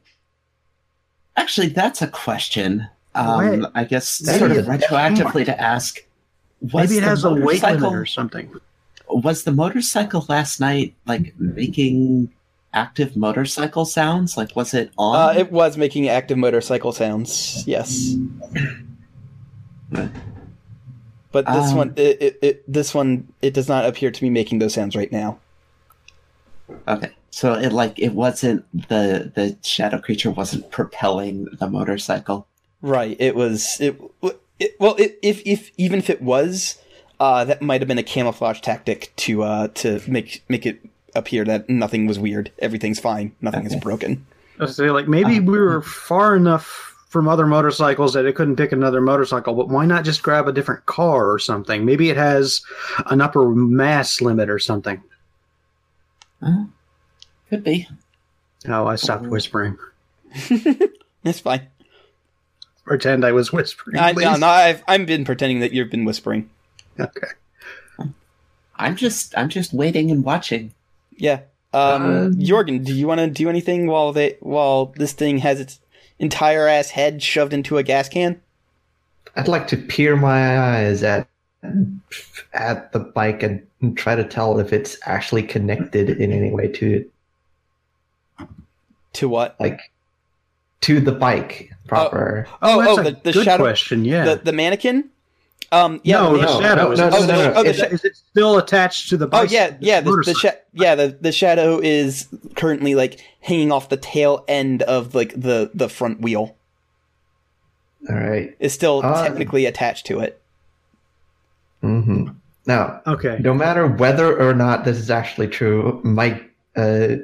[SPEAKER 4] Actually, that's a question. Um, I guess
[SPEAKER 3] Maybe
[SPEAKER 4] sort of retroactively to ask.
[SPEAKER 2] Maybe it has a weight limit or something.
[SPEAKER 4] Was the motorcycle last night like making active motorcycle sounds? Like, was it on?
[SPEAKER 1] Uh, it was making active motorcycle sounds. Yes, but this
[SPEAKER 4] Um,
[SPEAKER 1] one, it, it, it, this one, it does not appear to be making those sounds right now.
[SPEAKER 4] Okay, so it like it wasn't the the shadow creature wasn't propelling the motorcycle.
[SPEAKER 1] Right. It was. It. it well, it, if if even if it was, uh, that might have been a camouflage tactic to uh to make make it appear that nothing was weird. Everything's fine. Nothing is broken.
[SPEAKER 2] I was say like maybe we were far enough from other motorcycles that it couldn't pick another motorcycle, but why not just grab a different car or something? Maybe it has an upper mass limit or something.
[SPEAKER 4] Uh, could be.
[SPEAKER 2] Oh, I stopped whispering. *laughs*
[SPEAKER 1] That's fine.
[SPEAKER 2] Pretend I was whispering.
[SPEAKER 1] I,
[SPEAKER 2] please.
[SPEAKER 1] no, no, I've I've been pretending that you've been whispering.
[SPEAKER 2] Okay.
[SPEAKER 4] I'm just I'm just waiting and watching.
[SPEAKER 1] Yeah. Um,
[SPEAKER 3] Um,
[SPEAKER 1] Jorgen, do you want to do anything while they while this thing has its entire ass head shoved into a gas can?
[SPEAKER 3] I'd like to peer my eyes at at the bike and try to tell if it's actually connected in any way to it,
[SPEAKER 1] To what?
[SPEAKER 3] like to the bike proper.
[SPEAKER 1] Oh,
[SPEAKER 2] that's
[SPEAKER 1] oh,
[SPEAKER 2] a
[SPEAKER 1] the, the
[SPEAKER 2] good
[SPEAKER 1] shadow,
[SPEAKER 2] question. Yeah.
[SPEAKER 1] the the mannequin. Um, yeah,
[SPEAKER 2] no,
[SPEAKER 1] the
[SPEAKER 2] the
[SPEAKER 3] no,
[SPEAKER 2] shadow.
[SPEAKER 3] no,
[SPEAKER 2] is,
[SPEAKER 3] no,
[SPEAKER 2] it
[SPEAKER 1] no,
[SPEAKER 2] still-
[SPEAKER 1] no, no,
[SPEAKER 2] is, is it still attached to the
[SPEAKER 1] Oh
[SPEAKER 2] bike?
[SPEAKER 1] yeah, yeah. The, the
[SPEAKER 2] motorcycle?
[SPEAKER 1] sha- yeah the the shadow is currently like hanging off the tail end of like the the front wheel.
[SPEAKER 3] All right.
[SPEAKER 1] It's still
[SPEAKER 3] Ah.
[SPEAKER 1] technically attached to it.
[SPEAKER 3] Mm-hmm. Now,
[SPEAKER 2] Okay.
[SPEAKER 3] no matter whether or not this is actually true, my uh,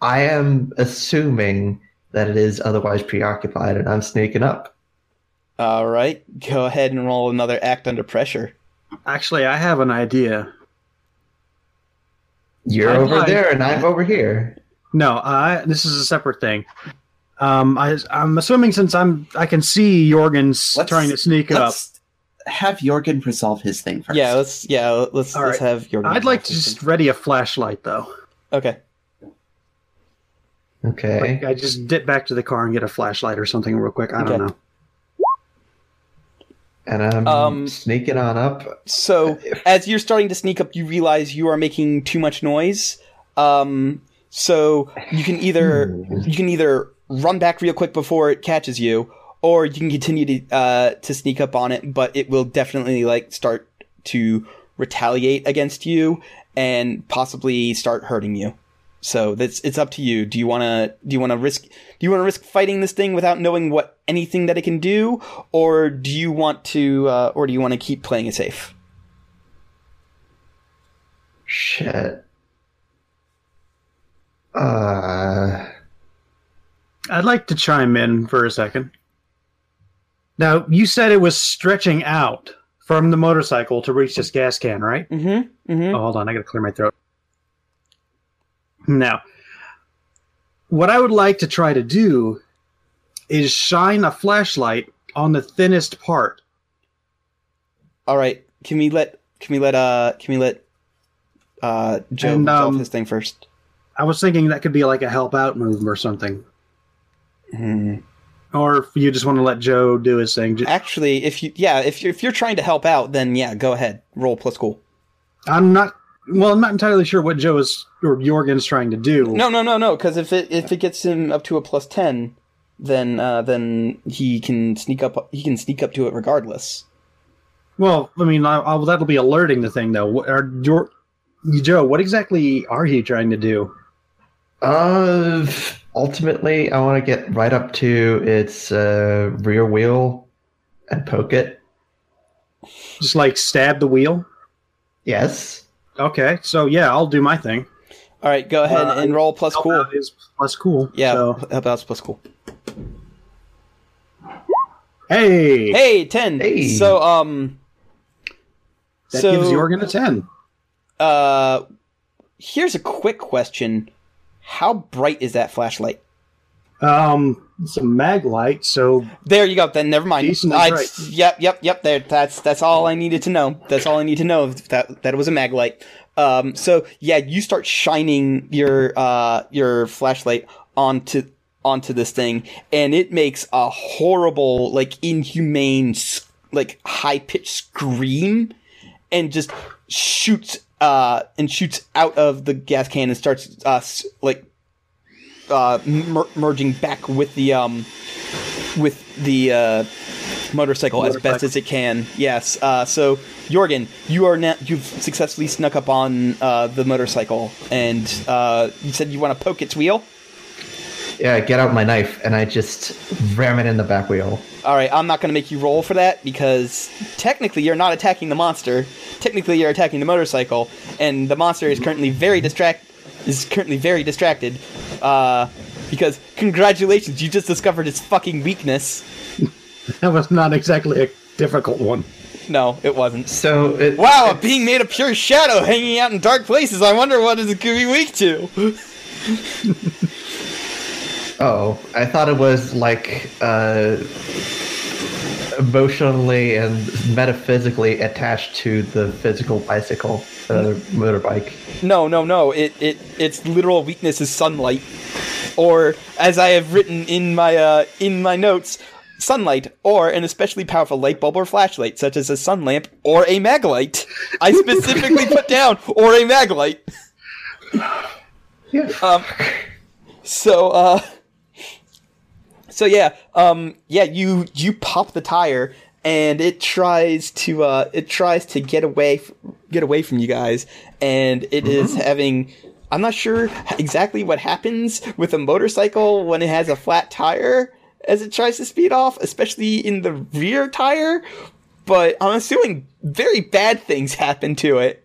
[SPEAKER 3] I am assuming that it is otherwise preoccupied, and I'm sneaking up.
[SPEAKER 1] All right, go ahead and roll another act under pressure.
[SPEAKER 2] Actually, I have an idea.
[SPEAKER 3] You're
[SPEAKER 2] I'd
[SPEAKER 3] over
[SPEAKER 2] like-
[SPEAKER 3] there, and I'm over here.
[SPEAKER 2] No, I. This is a separate thing. Um, I, I'm assuming since I'm, I can see Jorgen's
[SPEAKER 4] Let's-
[SPEAKER 2] trying to sneak up.
[SPEAKER 4] Let's have Jorgen resolve his thing first.
[SPEAKER 1] Yeah, let's yeah let's
[SPEAKER 2] All
[SPEAKER 1] let's
[SPEAKER 2] right.
[SPEAKER 1] have your.
[SPEAKER 2] I'd like to just ready a flashlight though.
[SPEAKER 1] okay.
[SPEAKER 3] Okay.
[SPEAKER 2] Like, I just dip back to the car and get a flashlight or something real quick. I don't know.
[SPEAKER 3] And I'm
[SPEAKER 1] Um,
[SPEAKER 3] sneaking on up.
[SPEAKER 1] So as you're starting to sneak up, you realize you are making too much noise. Um, so you can either *laughs* you can either run back real quick before it catches you, or you can continue to uh, to sneak up on it. But it will definitely like start to retaliate against you and possibly start hurting you. So that's it's up to you. Do you want to do you want to risk do you want to risk fighting this thing without knowing what anything that it can do, or do you want to uh, or do you want to keep playing it safe?
[SPEAKER 3] Shit. Uh,
[SPEAKER 2] I'd like to chime in for a second. Now, you said it was stretching out from the motorcycle to reach this gas can, right?
[SPEAKER 1] Mm-hmm. Mm-hmm.
[SPEAKER 2] Oh, hold on, I gotta clear my throat. Now, what I would like to try to do is shine a flashlight on the thinnest part.
[SPEAKER 1] All right. Can we let can we let uh can we let uh Joe
[SPEAKER 2] And, um,
[SPEAKER 1] his thing first?
[SPEAKER 2] I was thinking that could be like a help out move or something.
[SPEAKER 1] Hmm.
[SPEAKER 2] Or if you just want to let Joe do his thing. Ju-
[SPEAKER 1] Actually, if you yeah, if you're if you're trying to help out, then yeah, go ahead. Roll plus cool.
[SPEAKER 2] I'm not. Well, I'm not entirely sure what Joe is or Jorgen's trying to do.
[SPEAKER 1] No, no, no, no. Because if it if it gets him up to a plus ten, then uh then he can sneak up. He can sneak up to it regardless.
[SPEAKER 2] Well, I mean, I, I, that'll be alerting the thing, though. What- Are your, Joe, what exactly are you trying to do?
[SPEAKER 3] uh, ultimately, I want to get right up to its uh, rear wheel and poke it.
[SPEAKER 2] Just like stab the wheel?
[SPEAKER 3] Yes.
[SPEAKER 2] Okay, so yeah, I'll do my thing.
[SPEAKER 1] All right, go ahead
[SPEAKER 2] Uh,
[SPEAKER 1] and roll plus
[SPEAKER 2] Help
[SPEAKER 1] cool.
[SPEAKER 2] out is plus cool.
[SPEAKER 1] Yeah,
[SPEAKER 2] So,
[SPEAKER 1] help out's plus cool.
[SPEAKER 2] hey,
[SPEAKER 1] Hey, ten.
[SPEAKER 3] Hey.
[SPEAKER 1] So um.
[SPEAKER 2] that
[SPEAKER 1] so,
[SPEAKER 2] gives Jorgen a ten.
[SPEAKER 1] Uh, here's a quick question: How bright is that flashlight?
[SPEAKER 2] Um, it's a mag light, so
[SPEAKER 1] There you go. Then never mind.
[SPEAKER 2] Decent is right.
[SPEAKER 1] Yep, yep, yep. There. That's that's all I needed to know. That's all I need to know. That that it was a mag light. Um. So yeah, you start shining your uh your flashlight onto onto this thing, and it makes a horrible, like inhumane, like high pitched scream, and just shoots uh and shoots out of the gas can and starts uh like uh mer- merging back with the um with the uh, motorcycle, as best as it can. Yes. Uh, so Jorgen, you are now you've successfully snuck up on uh, the motorcycle, and uh, you said you want to poke its wheel.
[SPEAKER 3] Yeah, get out my knife, and I just ram it in the back wheel.
[SPEAKER 1] All right, I'm not going to make you roll for that because technically you're not attacking the monster. Technically, you're attacking the motorcycle, and the monster is currently very distract is currently very distracted. Uh, because congratulations, you just discovered its fucking weakness.
[SPEAKER 2] that was not exactly a difficult one.
[SPEAKER 1] No, it wasn't.
[SPEAKER 3] So it,
[SPEAKER 1] Wow,
[SPEAKER 3] it's-
[SPEAKER 1] being made of pure shadow, hanging out in dark places. I wonder what it could be weak to. *laughs*
[SPEAKER 3] Oh, I thought it was like uh, emotionally and metaphysically attached to the physical bicycle, uh, motorbike.
[SPEAKER 1] No, no, no. It, it, its literal weakness is sunlight, or as I have written in my, uh, in my notes, sunlight, or an especially powerful light bulb or flashlight, such as a sun lamp or a mag light. I *laughs* specifically put down or a mag light.
[SPEAKER 3] Yeah.
[SPEAKER 1] Um, so, uh, so yeah, um, yeah, you you pop the tire and it tries to uh, it tries to get away f- get away from you guys, and it is having. I'm not sure exactly what happens with a motorcycle when it has a flat tire as it tries to speed off, especially in the rear tire. But I'm assuming very bad things happen to it.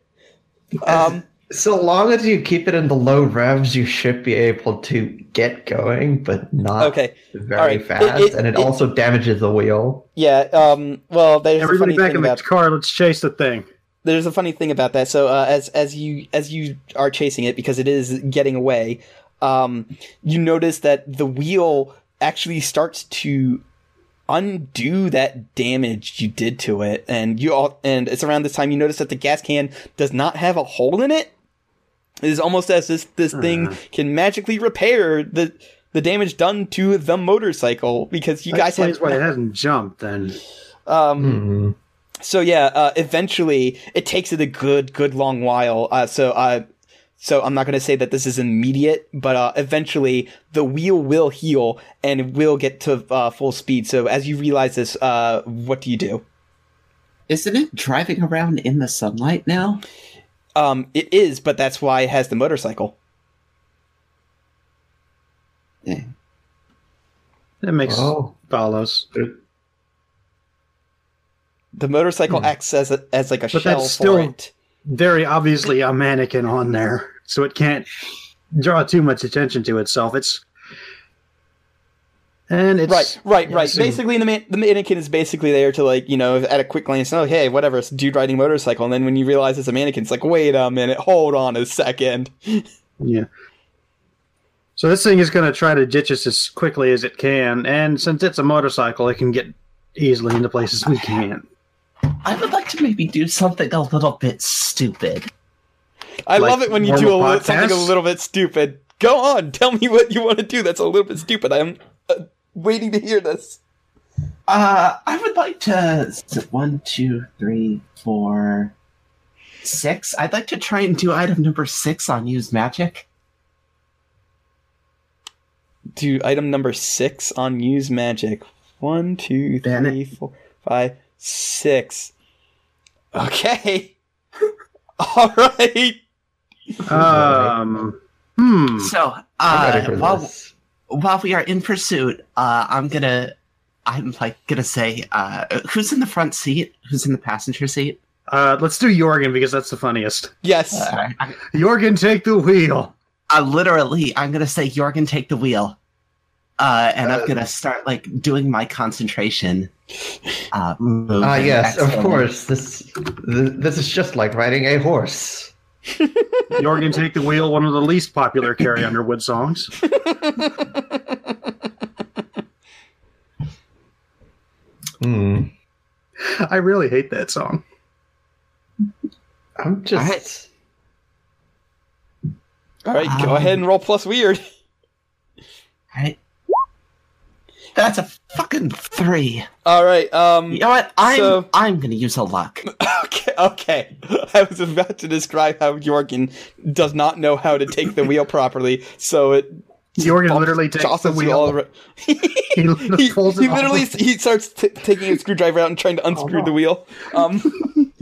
[SPEAKER 1] Um,
[SPEAKER 3] So long as you keep it in the low revs, you should be able to get going, but not
[SPEAKER 1] Okay.
[SPEAKER 3] very
[SPEAKER 1] All right.
[SPEAKER 3] fast.
[SPEAKER 1] It- it-
[SPEAKER 3] and it,
[SPEAKER 1] it-
[SPEAKER 3] also damages the wheel.
[SPEAKER 1] yeah. Um. Well, there's a
[SPEAKER 2] Everybody
[SPEAKER 1] funny
[SPEAKER 2] back
[SPEAKER 1] thing
[SPEAKER 2] in the
[SPEAKER 1] about
[SPEAKER 2] car. Let's chase the thing.
[SPEAKER 1] there's a funny thing about that. So uh, as as you as you are chasing it because it is getting away, um, you notice that the wheel actually starts to undo that damage you did to it, and you all and it's around this time you notice that the gas can does not have a hole in it. It is almost as this this thing can magically repair the the damage done to the motorcycle because you
[SPEAKER 2] That
[SPEAKER 1] guys have
[SPEAKER 2] explains why it hasn't jumped. Then
[SPEAKER 1] um
[SPEAKER 3] Hmm.
[SPEAKER 1] so yeah, uh, eventually it takes it a good, good long while. Uh, so, uh, so I'm not going to say that this is immediate, but uh, eventually the wheel will heal and it will get to uh, full speed. So as you realize this, uh, what do you do?
[SPEAKER 4] Isn't it driving around in the sunlight now?
[SPEAKER 1] Um, it is, but that's why it has the motorcycle.
[SPEAKER 4] Eh.
[SPEAKER 2] that makes
[SPEAKER 3] Oh.
[SPEAKER 2] follows.
[SPEAKER 1] The motorcycle acts as a, as like a
[SPEAKER 2] But
[SPEAKER 1] shell
[SPEAKER 2] that's
[SPEAKER 1] for
[SPEAKER 2] still-
[SPEAKER 1] it.
[SPEAKER 2] Very obviously a mannequin on there, so it can't draw too much attention to itself. It's and it's
[SPEAKER 1] Right, right,
[SPEAKER 2] yeah,
[SPEAKER 1] right.
[SPEAKER 2] so-
[SPEAKER 1] Basically, the man- the mannequin is basically there to like you know at a quick glance, oh hey, whatever, it's a dude riding a motorcycle, and then when you realize it's a mannequin, it's like wait a minute, hold on a second. *laughs*
[SPEAKER 2] Yeah. So this thing is going to try to ditch us as quickly as it can, and since it's a motorcycle, it can get easily into places we can't.
[SPEAKER 4] I would like to maybe do something a little bit stupid.
[SPEAKER 1] I
[SPEAKER 2] Like
[SPEAKER 1] love it when you do a
[SPEAKER 2] normal
[SPEAKER 1] li- something a little bit stupid. Go on, tell me what you want to do. That's a little bit stupid. I'm uh, waiting to hear this.
[SPEAKER 4] Uh, I would like to. One, two, three, four, six. I'd like to try and do item number six on use magic.
[SPEAKER 1] Do item number six on use magic. One, two,
[SPEAKER 4] Damn it.
[SPEAKER 1] three, four, five, six. Okay. *laughs* All right.
[SPEAKER 2] Um. Hmm.
[SPEAKER 4] So, uh, while
[SPEAKER 3] this.
[SPEAKER 4] While we are in pursuit, uh, I'm gonna. I'm like gonna say, uh, who's in the front seat? Who's in the passenger seat?
[SPEAKER 2] Uh, let's do Jorgen because that's the funniest.
[SPEAKER 1] Yes.
[SPEAKER 4] Uh, I,
[SPEAKER 2] Jorgen, take the wheel.
[SPEAKER 4] I literally, I'm gonna say, Jorgen, take the wheel. Uh, and I'm gonna start like doing my concentration. Uh, move
[SPEAKER 3] Ah,
[SPEAKER 4] and
[SPEAKER 3] yes, of course. This th- this is just like riding a horse. *laughs*
[SPEAKER 2] Jorgen Take the Wheel, one of the least popular Carrie Underwood songs.
[SPEAKER 3] mm.
[SPEAKER 2] I really hate that song.
[SPEAKER 3] I'm just.
[SPEAKER 1] All right,
[SPEAKER 4] um, go
[SPEAKER 1] ahead and roll plus weird. *laughs*
[SPEAKER 4] Right. That's a fucking three.
[SPEAKER 1] All right. Um.
[SPEAKER 4] You know what? I'm
[SPEAKER 1] so...
[SPEAKER 4] I'm gonna use a luck. *laughs*
[SPEAKER 1] Okay. I was about to describe how Jorgen does not know how to take the wheel properly, so it
[SPEAKER 2] Jorgen
[SPEAKER 1] bumps-
[SPEAKER 2] literally takes the
[SPEAKER 1] all
[SPEAKER 2] wheel.
[SPEAKER 1] around. *laughs* *laughs*
[SPEAKER 2] He
[SPEAKER 1] he, he
[SPEAKER 2] off.
[SPEAKER 1] literally he starts t- taking a screwdriver out and trying to unscrew
[SPEAKER 2] no.
[SPEAKER 1] the wheel. Um,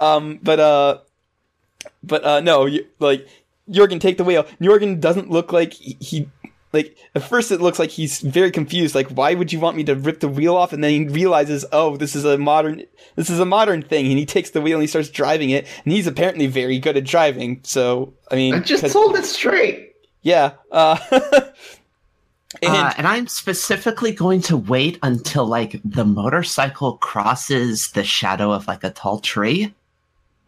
[SPEAKER 1] um, but uh, but uh, no, you, like Jorgen, take the wheel. Jorgen doesn't look like he, he like at first it looks like he's very confused. Like, why would you want me to rip the wheel off? And then he realizes, oh, this is a modern this is a modern thing. And he takes the wheel and he starts driving it. And he's apparently very good at driving. So I mean,
[SPEAKER 3] I just
[SPEAKER 1] 'cause-
[SPEAKER 3] told it straight.
[SPEAKER 1] yeah. Uh, *laughs* and
[SPEAKER 4] uh, and I'm specifically going to wait until like the motorcycle crosses the shadow of like a tall tree,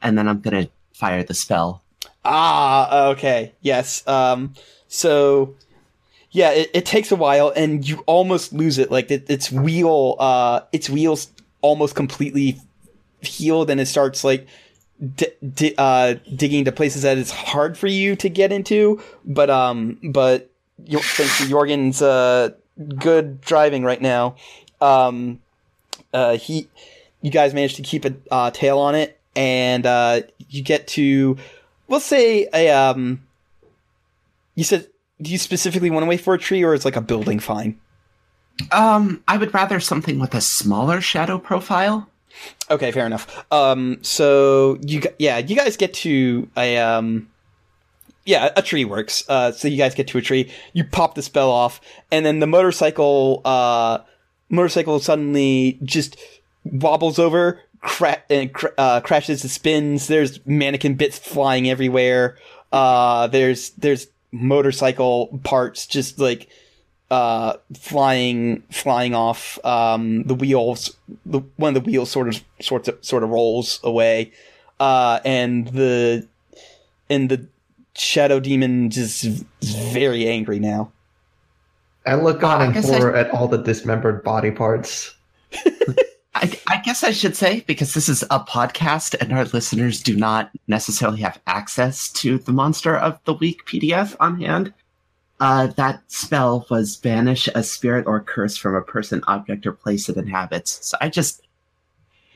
[SPEAKER 4] and then I'm gonna fire the spell.
[SPEAKER 1] Ah, okay. Yes. Um so yeah, it, it takes a while and you almost lose it. Like it, its wheel uh its wheels almost completely healed and it starts like di- di- uh digging into places that it's hard for you to get into, but um but thanks to Jorgen's uh good driving right now, um uh he you guys managed to keep a uh, tail on it and uh you get to we'll say a um you said do you specifically want to wait for a tree or is like a building fine?
[SPEAKER 4] Um, I would rather something with a smaller shadow profile.
[SPEAKER 1] okay fair enough. Um so you yeah you guys get to a um yeah a tree works. Uh so you guys get to a tree you pop the spell off and then the motorcycle uh motorcycle suddenly just wobbles over cra- and cr- uh, crashes and spins there's mannequin bits flying everywhere uh there's there's motorcycle parts just like uh flying flying off um the wheels the one of the wheels sort of sort of sort of rolls away uh and the and the shadow demon just is very angry now
[SPEAKER 3] I look on
[SPEAKER 4] I
[SPEAKER 3] and
[SPEAKER 4] I-
[SPEAKER 3] horror at all the dismembered body parts. *laughs*
[SPEAKER 4] I, I guess I should say because this is a podcast and our listeners do not necessarily have access to the Monster of the Week PDF on hand. Uh, that spell was banish a spirit or curse from a person, object, or place it inhabits. So I just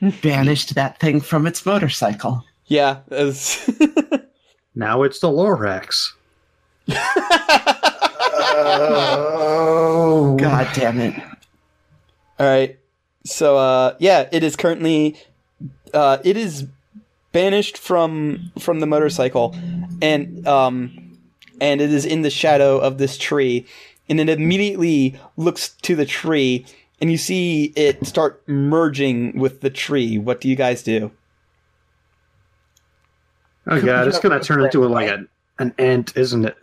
[SPEAKER 4] *laughs* banished that thing from its motorcycle.
[SPEAKER 1] yeah as *laughs*
[SPEAKER 2] Now it's the Lorax.
[SPEAKER 3] Oh *laughs*
[SPEAKER 4] God damn it.
[SPEAKER 1] All right. So uh yeah, it is currently uh it is banished from from the motorcycle and um and it is in the shadow of this tree and it immediately looks to the tree and you see it start merging with the tree. What do you guys do?
[SPEAKER 2] Oh god, it's gonna turn into a, like a, an ant, isn't it?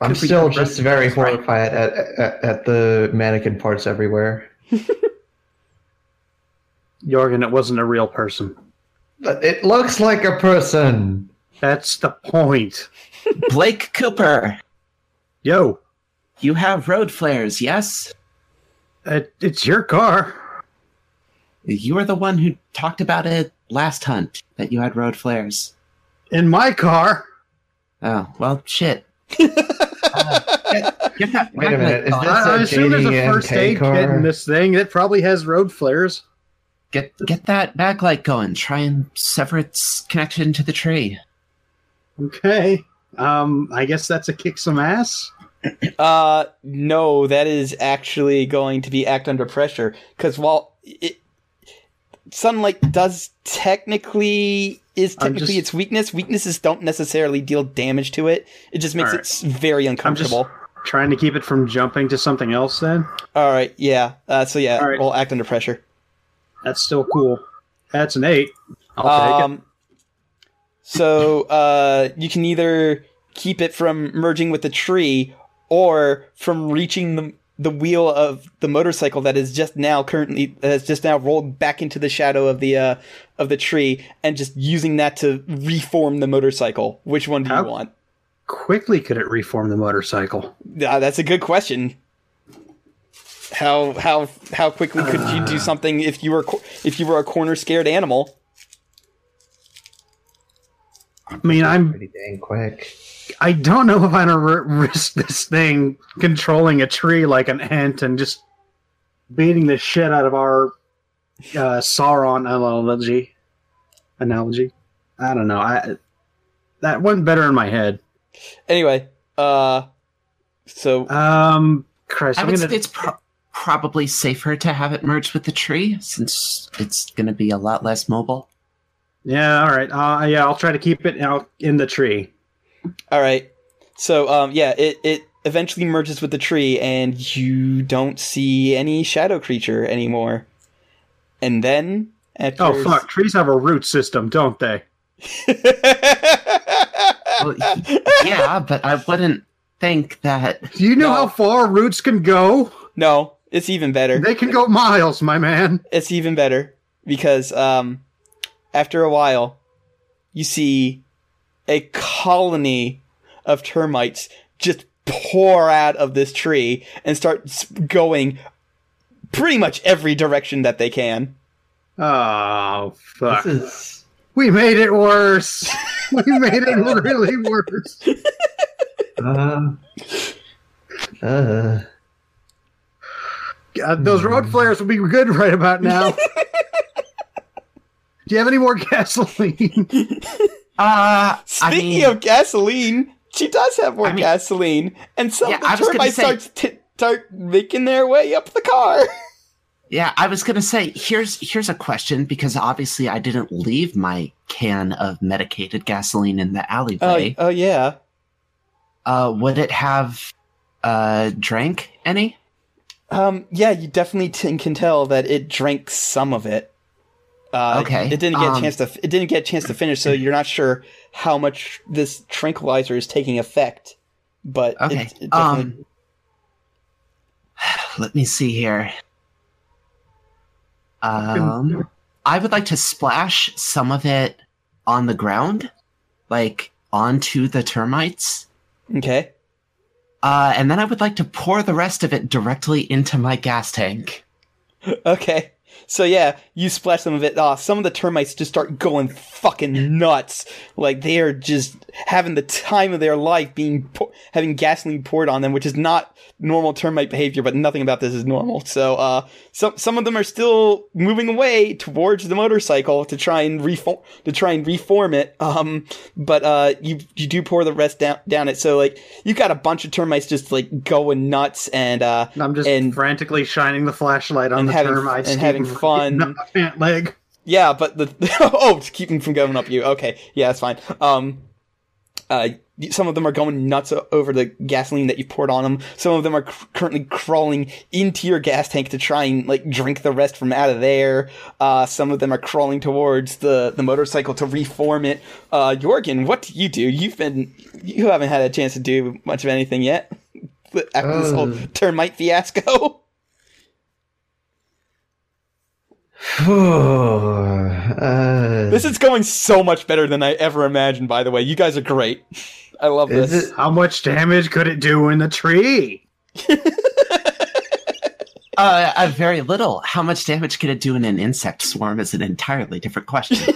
[SPEAKER 3] I'm still just very horrified at, at at the mannequin parts everywhere. *laughs*
[SPEAKER 2] Jorgen, it wasn't a real person.
[SPEAKER 3] But it looks like a person.
[SPEAKER 2] That's the point. *laughs*
[SPEAKER 4] Blake Cooper,
[SPEAKER 2] Yo,
[SPEAKER 4] you have road flares, yes?
[SPEAKER 2] it, it's your car.
[SPEAKER 4] You were the one who talked about it last hunt, that you had road flares.
[SPEAKER 2] In my car.
[SPEAKER 4] Oh, well, shit. *laughs* Get, get that
[SPEAKER 3] Wait a minute, is
[SPEAKER 4] magnet
[SPEAKER 3] this-
[SPEAKER 4] going.
[SPEAKER 2] I, I
[SPEAKER 3] a
[SPEAKER 2] assume there's a first aid
[SPEAKER 3] car?
[SPEAKER 2] kit in this thing. It probably has road flares.
[SPEAKER 4] Get get that backlight going. Try and sever its connection to the tree.
[SPEAKER 2] Okay. Um, I guess that's a kick some ass.
[SPEAKER 1] Uh no, that is actually going to be act under pressure cuz while it sunlight does technically is technically
[SPEAKER 2] just-
[SPEAKER 1] its weakness. Weaknesses don't necessarily deal damage to it. It just makes it
[SPEAKER 2] right.
[SPEAKER 1] s- very uncomfortable.
[SPEAKER 2] trying to keep it from jumping to something else. Then
[SPEAKER 1] All right, yeah. Uh, so yeah,
[SPEAKER 2] right.
[SPEAKER 1] we'll act under pressure.
[SPEAKER 2] that's still cool. That's an eight. I'll take it.
[SPEAKER 1] Um, so uh, you can either keep it from merging with the tree or from reaching the the wheel of the motorcycle that is just now currently has just now rolled back into the shadow of the uh, of the tree and just using that to reform the motorcycle. Which one do you want?
[SPEAKER 2] Quickly could it reform the motorcycle?
[SPEAKER 1] Uh, that's a good question. How how how quickly could you do something if you were if you were a corner scared animal?
[SPEAKER 2] I mean, I'm
[SPEAKER 3] Pretty dang quick.
[SPEAKER 2] I don't know if I don't r- risk this thing controlling a tree like an ant and just beating the shit out of our uh, Sauron analogy. Analogy. I don't know. I that went better in my head.
[SPEAKER 1] Anyway, uh, so
[SPEAKER 2] Um, Christ,
[SPEAKER 4] I
[SPEAKER 2] I'm
[SPEAKER 4] would
[SPEAKER 2] gonna.
[SPEAKER 4] say it's pro- probably safer to have it merged with the tree since it's going to be a lot less mobile.
[SPEAKER 2] Yeah, all right. Uh, yeah, I'll try to keep it out in the tree.
[SPEAKER 1] All right, so um, yeah, it it eventually merges with the tree, and you don't see any shadow creature anymore. And then after
[SPEAKER 2] Oh fuck! Trees have a root system, don't they? *laughs*
[SPEAKER 4] Well, yeah, but I wouldn't think that.
[SPEAKER 2] Do you know
[SPEAKER 1] No.
[SPEAKER 2] how far roots can go?
[SPEAKER 1] no, it's even better.
[SPEAKER 2] They can go miles, my man.
[SPEAKER 1] it's even better because um, after a while, you see a colony of termites just pour out of this tree and start going pretty much every direction that they can.
[SPEAKER 2] Oh fuck!
[SPEAKER 3] This is
[SPEAKER 2] We made it worse. we made it really worse. *laughs*
[SPEAKER 3] uh, uh,
[SPEAKER 2] God, those road flares would be good right about now. *laughs* Do you have any more gasoline? *laughs*
[SPEAKER 4] Uh, I
[SPEAKER 1] Speaking
[SPEAKER 4] mean,
[SPEAKER 1] of gasoline, she does have more
[SPEAKER 4] I mean-
[SPEAKER 1] gasoline, and some
[SPEAKER 4] Yeah,
[SPEAKER 1] of the
[SPEAKER 4] I was gonna
[SPEAKER 1] termites
[SPEAKER 4] say-
[SPEAKER 1] start t- start making their way up the car. *laughs*
[SPEAKER 4] yeah, I was gonna say here's here's a question because obviously I didn't leave my can of medicated gasoline in the
[SPEAKER 1] Oh,
[SPEAKER 4] alleyway.
[SPEAKER 1] oh yeah.
[SPEAKER 4] Uh, would it have uh drank any?
[SPEAKER 1] Um, yeah, you definitely t- can tell that it drank some of it. Uh,
[SPEAKER 4] Okay,
[SPEAKER 1] It didn't get a
[SPEAKER 4] um,
[SPEAKER 1] chance to. It didn't get a chance to finish, so you're not sure how much this tranquilizer is taking effect. But
[SPEAKER 4] Okay.
[SPEAKER 1] it, it definitely.
[SPEAKER 4] um, *sighs* let me see here. Um, I would like to splash some of it on the ground, like onto the termites.
[SPEAKER 1] okay.
[SPEAKER 4] Uh, and then I would like to pour the rest of it directly into my gas tank. *laughs*
[SPEAKER 1] Okay. So yeah, you splash some of it. Uh, some of the termites just start going fucking nuts. Like they are just having the time of their life, being pour- having gasoline poured on them, which is not normal termite behavior. But nothing about this is normal. So uh, some some of them are still moving away towards the motorcycle to try and reform to try and reform it. Um, but uh, you you do pour the rest down down it. So like you got a bunch of termites just like going nuts and uh,
[SPEAKER 2] I'm just
[SPEAKER 1] And-
[SPEAKER 2] frantically shining the flashlight on the
[SPEAKER 1] having-
[SPEAKER 2] termites
[SPEAKER 1] and having fun.
[SPEAKER 2] from *laughs* getting up my pant leg.
[SPEAKER 1] Yeah, but the *laughs* oh, to keep them from going up you. Okay, yeah, that's fine. Um, uh, some of them are going nuts over the gasoline that you poured on them. Some of them are c- currently crawling into your gas tank to try and like drink the rest from out of there. Uh, some of them are crawling towards the the motorcycle to reform it. Uh, Jorgen, what do you do? You've been you haven't had a chance to do much of anything yet after this whole
[SPEAKER 3] Uh.
[SPEAKER 1] termite fiasco. *laughs* *sighs* *sighs*
[SPEAKER 3] uh,
[SPEAKER 1] This is going so much better than I ever imagined, by the way. You guys are great. I love
[SPEAKER 3] Is
[SPEAKER 1] this.
[SPEAKER 3] it-
[SPEAKER 2] How much damage could it do in the tree? *laughs*
[SPEAKER 4] Uh, uh, very little. How much damage could it do in an insect swarm is an entirely different question.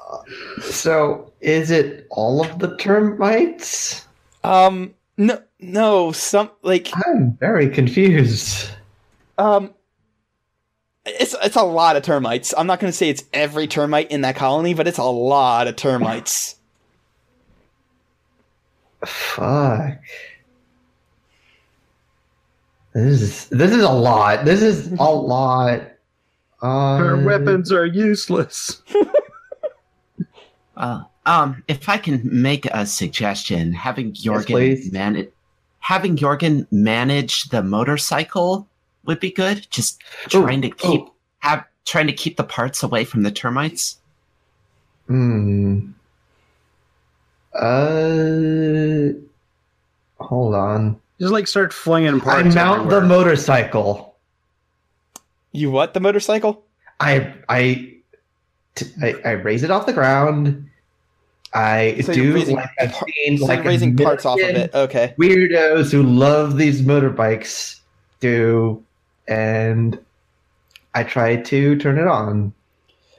[SPEAKER 4] *laughs*
[SPEAKER 3] so is it all of the termites?
[SPEAKER 1] Um, no, no, some, like,
[SPEAKER 3] I'm very confused.
[SPEAKER 1] um, it's, it's a lot of termites. I'm not going to say it's every termite in that colony, but it's a lot of termites.
[SPEAKER 3] Fuck. This is this is a lot. This is a *laughs* lot.
[SPEAKER 2] Our
[SPEAKER 3] Uh,
[SPEAKER 2] weapons are useless. *laughs*
[SPEAKER 4] Uh, um, if I can make a suggestion, having Jorgen
[SPEAKER 3] please.
[SPEAKER 4] manage, having Jorgen manage the motorcycle would be good. Just
[SPEAKER 3] Ooh,
[SPEAKER 4] trying to keep have trying to keep the parts away from the termites.
[SPEAKER 3] Hmm. Uh. Hold on.
[SPEAKER 2] Just like start flinging parts.
[SPEAKER 3] I
[SPEAKER 2] parts.
[SPEAKER 3] mount the motorcycle.
[SPEAKER 1] You what? The motorcycle?
[SPEAKER 3] I I, t- I I raise it off the ground. I
[SPEAKER 1] So you're
[SPEAKER 3] do
[SPEAKER 1] raising
[SPEAKER 3] like I've
[SPEAKER 1] par-
[SPEAKER 3] seen
[SPEAKER 1] So
[SPEAKER 3] like
[SPEAKER 1] you're
[SPEAKER 3] a
[SPEAKER 1] raising parts off of
[SPEAKER 3] million
[SPEAKER 1] it. Okay.
[SPEAKER 3] Weirdos who love these motorbikes do, and I try to turn it on.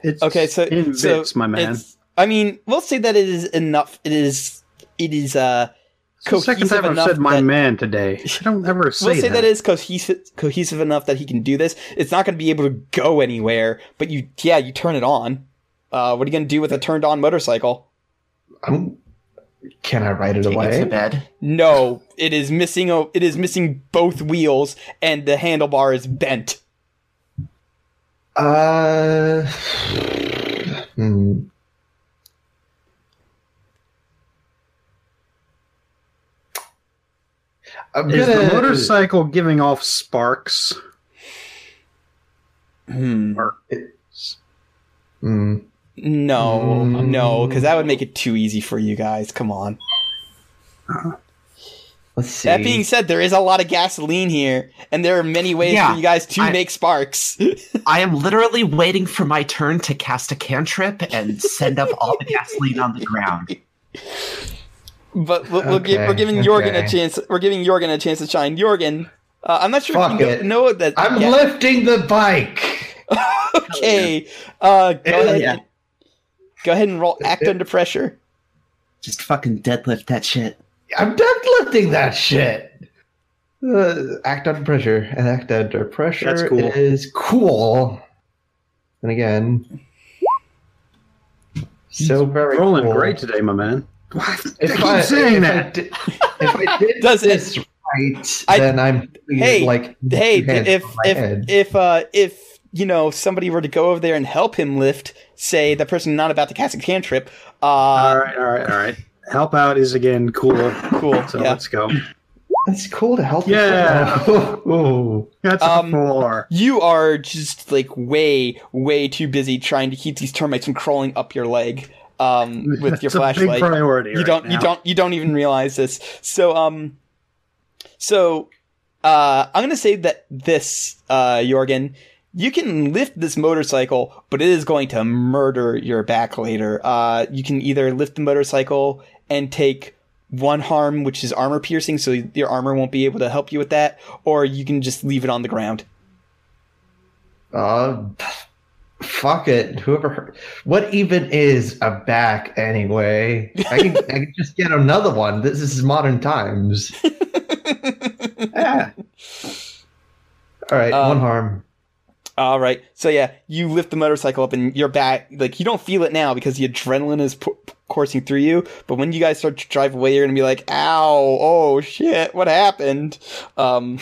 [SPEAKER 2] It's
[SPEAKER 1] Okay, so
[SPEAKER 2] in
[SPEAKER 1] so
[SPEAKER 2] bits, my man.
[SPEAKER 1] It's, I mean, we'll say that it is enough. It is. It is. Uh,
[SPEAKER 2] It's the second
[SPEAKER 1] cohesive
[SPEAKER 2] time I've
[SPEAKER 1] enough
[SPEAKER 2] said my
[SPEAKER 1] that-
[SPEAKER 2] man today. *laughs* I don't ever say,
[SPEAKER 1] we'll say
[SPEAKER 2] that.
[SPEAKER 1] that it is cohesive, cohesive enough that he can do this. It's not going to be able to go anywhere, but you, yeah, you turn it on. Uh, what are you going to do with a turned on motorcycle?
[SPEAKER 3] I'm, can I ride it
[SPEAKER 4] Take it to
[SPEAKER 3] away?
[SPEAKER 4] bed.
[SPEAKER 1] No, it is missing. A, it is missing both wheels, and the handlebar is bent.
[SPEAKER 3] Uh, hmm. I'm
[SPEAKER 2] Is the
[SPEAKER 3] gonna-
[SPEAKER 2] motorcycle giving off sparks?
[SPEAKER 1] Hmm.
[SPEAKER 2] Or
[SPEAKER 3] Hmm.
[SPEAKER 1] No,
[SPEAKER 3] Mm.
[SPEAKER 1] no, because that would make it too easy for you guys. Come on.
[SPEAKER 3] Let's see.
[SPEAKER 1] That being said, there is a lot of gasoline here, and there are many ways
[SPEAKER 4] Yeah,
[SPEAKER 1] for you guys to
[SPEAKER 4] I-
[SPEAKER 1] make sparks. *laughs*
[SPEAKER 4] I am literally waiting for my turn to cast a cantrip and send up all the gasoline on the ground.
[SPEAKER 1] But we'll, we'll give, we're giving Jorgen a chance. We're giving Jorgen a chance to shine. Jorgen, uh, I'm not sure
[SPEAKER 3] Fuck
[SPEAKER 1] if you
[SPEAKER 3] it.
[SPEAKER 1] know, know that.
[SPEAKER 3] I'm
[SPEAKER 1] yeah,
[SPEAKER 3] lifting the bike. *laughs*
[SPEAKER 1] okay. Uh, go
[SPEAKER 3] Hell
[SPEAKER 1] ahead.
[SPEAKER 4] yeah.
[SPEAKER 1] and- Go ahead and roll. Act under pressure.
[SPEAKER 4] Just fucking deadlift that shit.
[SPEAKER 3] I'm deadlifting that shit. Uh, act under pressure. And act under pressure
[SPEAKER 2] That's cool.
[SPEAKER 3] is cool. And again, so very
[SPEAKER 2] rolling
[SPEAKER 3] cool.
[SPEAKER 2] great today, my man. What?
[SPEAKER 3] If
[SPEAKER 2] I keep
[SPEAKER 3] I,
[SPEAKER 2] saying
[SPEAKER 3] if
[SPEAKER 2] that.
[SPEAKER 3] I did, if I *laughs* did
[SPEAKER 1] Does it-
[SPEAKER 3] this right,
[SPEAKER 1] I-
[SPEAKER 3] then I'm doing
[SPEAKER 1] Hey,
[SPEAKER 3] like
[SPEAKER 1] Hey, if if
[SPEAKER 3] head.
[SPEAKER 1] if uh if you know somebody were to go over there and help him lift, say the person not about to cast a cantrip, uh,
[SPEAKER 2] all right, all right, all right. Help out is again cool.
[SPEAKER 1] cool.
[SPEAKER 2] So
[SPEAKER 1] yeah.
[SPEAKER 2] let's go.
[SPEAKER 3] It's cool to help.
[SPEAKER 2] Yeah.
[SPEAKER 3] yourself. *laughs* Ooh.
[SPEAKER 2] That's
[SPEAKER 1] Um,
[SPEAKER 2] a four.
[SPEAKER 1] You are just like way, way too busy trying to keep these termites from crawling up your leg um, *laughs* with your flashlight.
[SPEAKER 2] priority.
[SPEAKER 1] you
[SPEAKER 2] right
[SPEAKER 1] don't, you don't, you don't even realize this. So, um, so uh, I'm gonna say that this, uh, Jorgen, you can lift this motorcycle, but it is going to murder your back later. Uh, you can either lift the motorcycle and take one harm, which is armor piercing, so your armor won't be able to help you with that, or you can just leave it on the ground.
[SPEAKER 3] Uh, fuck it. Whoever. heard- What even is a back anyway? I can, I can just get another one. This is modern times. *laughs*
[SPEAKER 4] Yeah.
[SPEAKER 3] All right,
[SPEAKER 1] Um,
[SPEAKER 3] one harm.
[SPEAKER 1] All right. So yeah, you lift the motorcycle up and you're back. Like you don't feel it now because the adrenaline is p- coursing through you. But when you guys start to drive away, you're gonna be like, "Ow! Oh shit! What happened?" Um.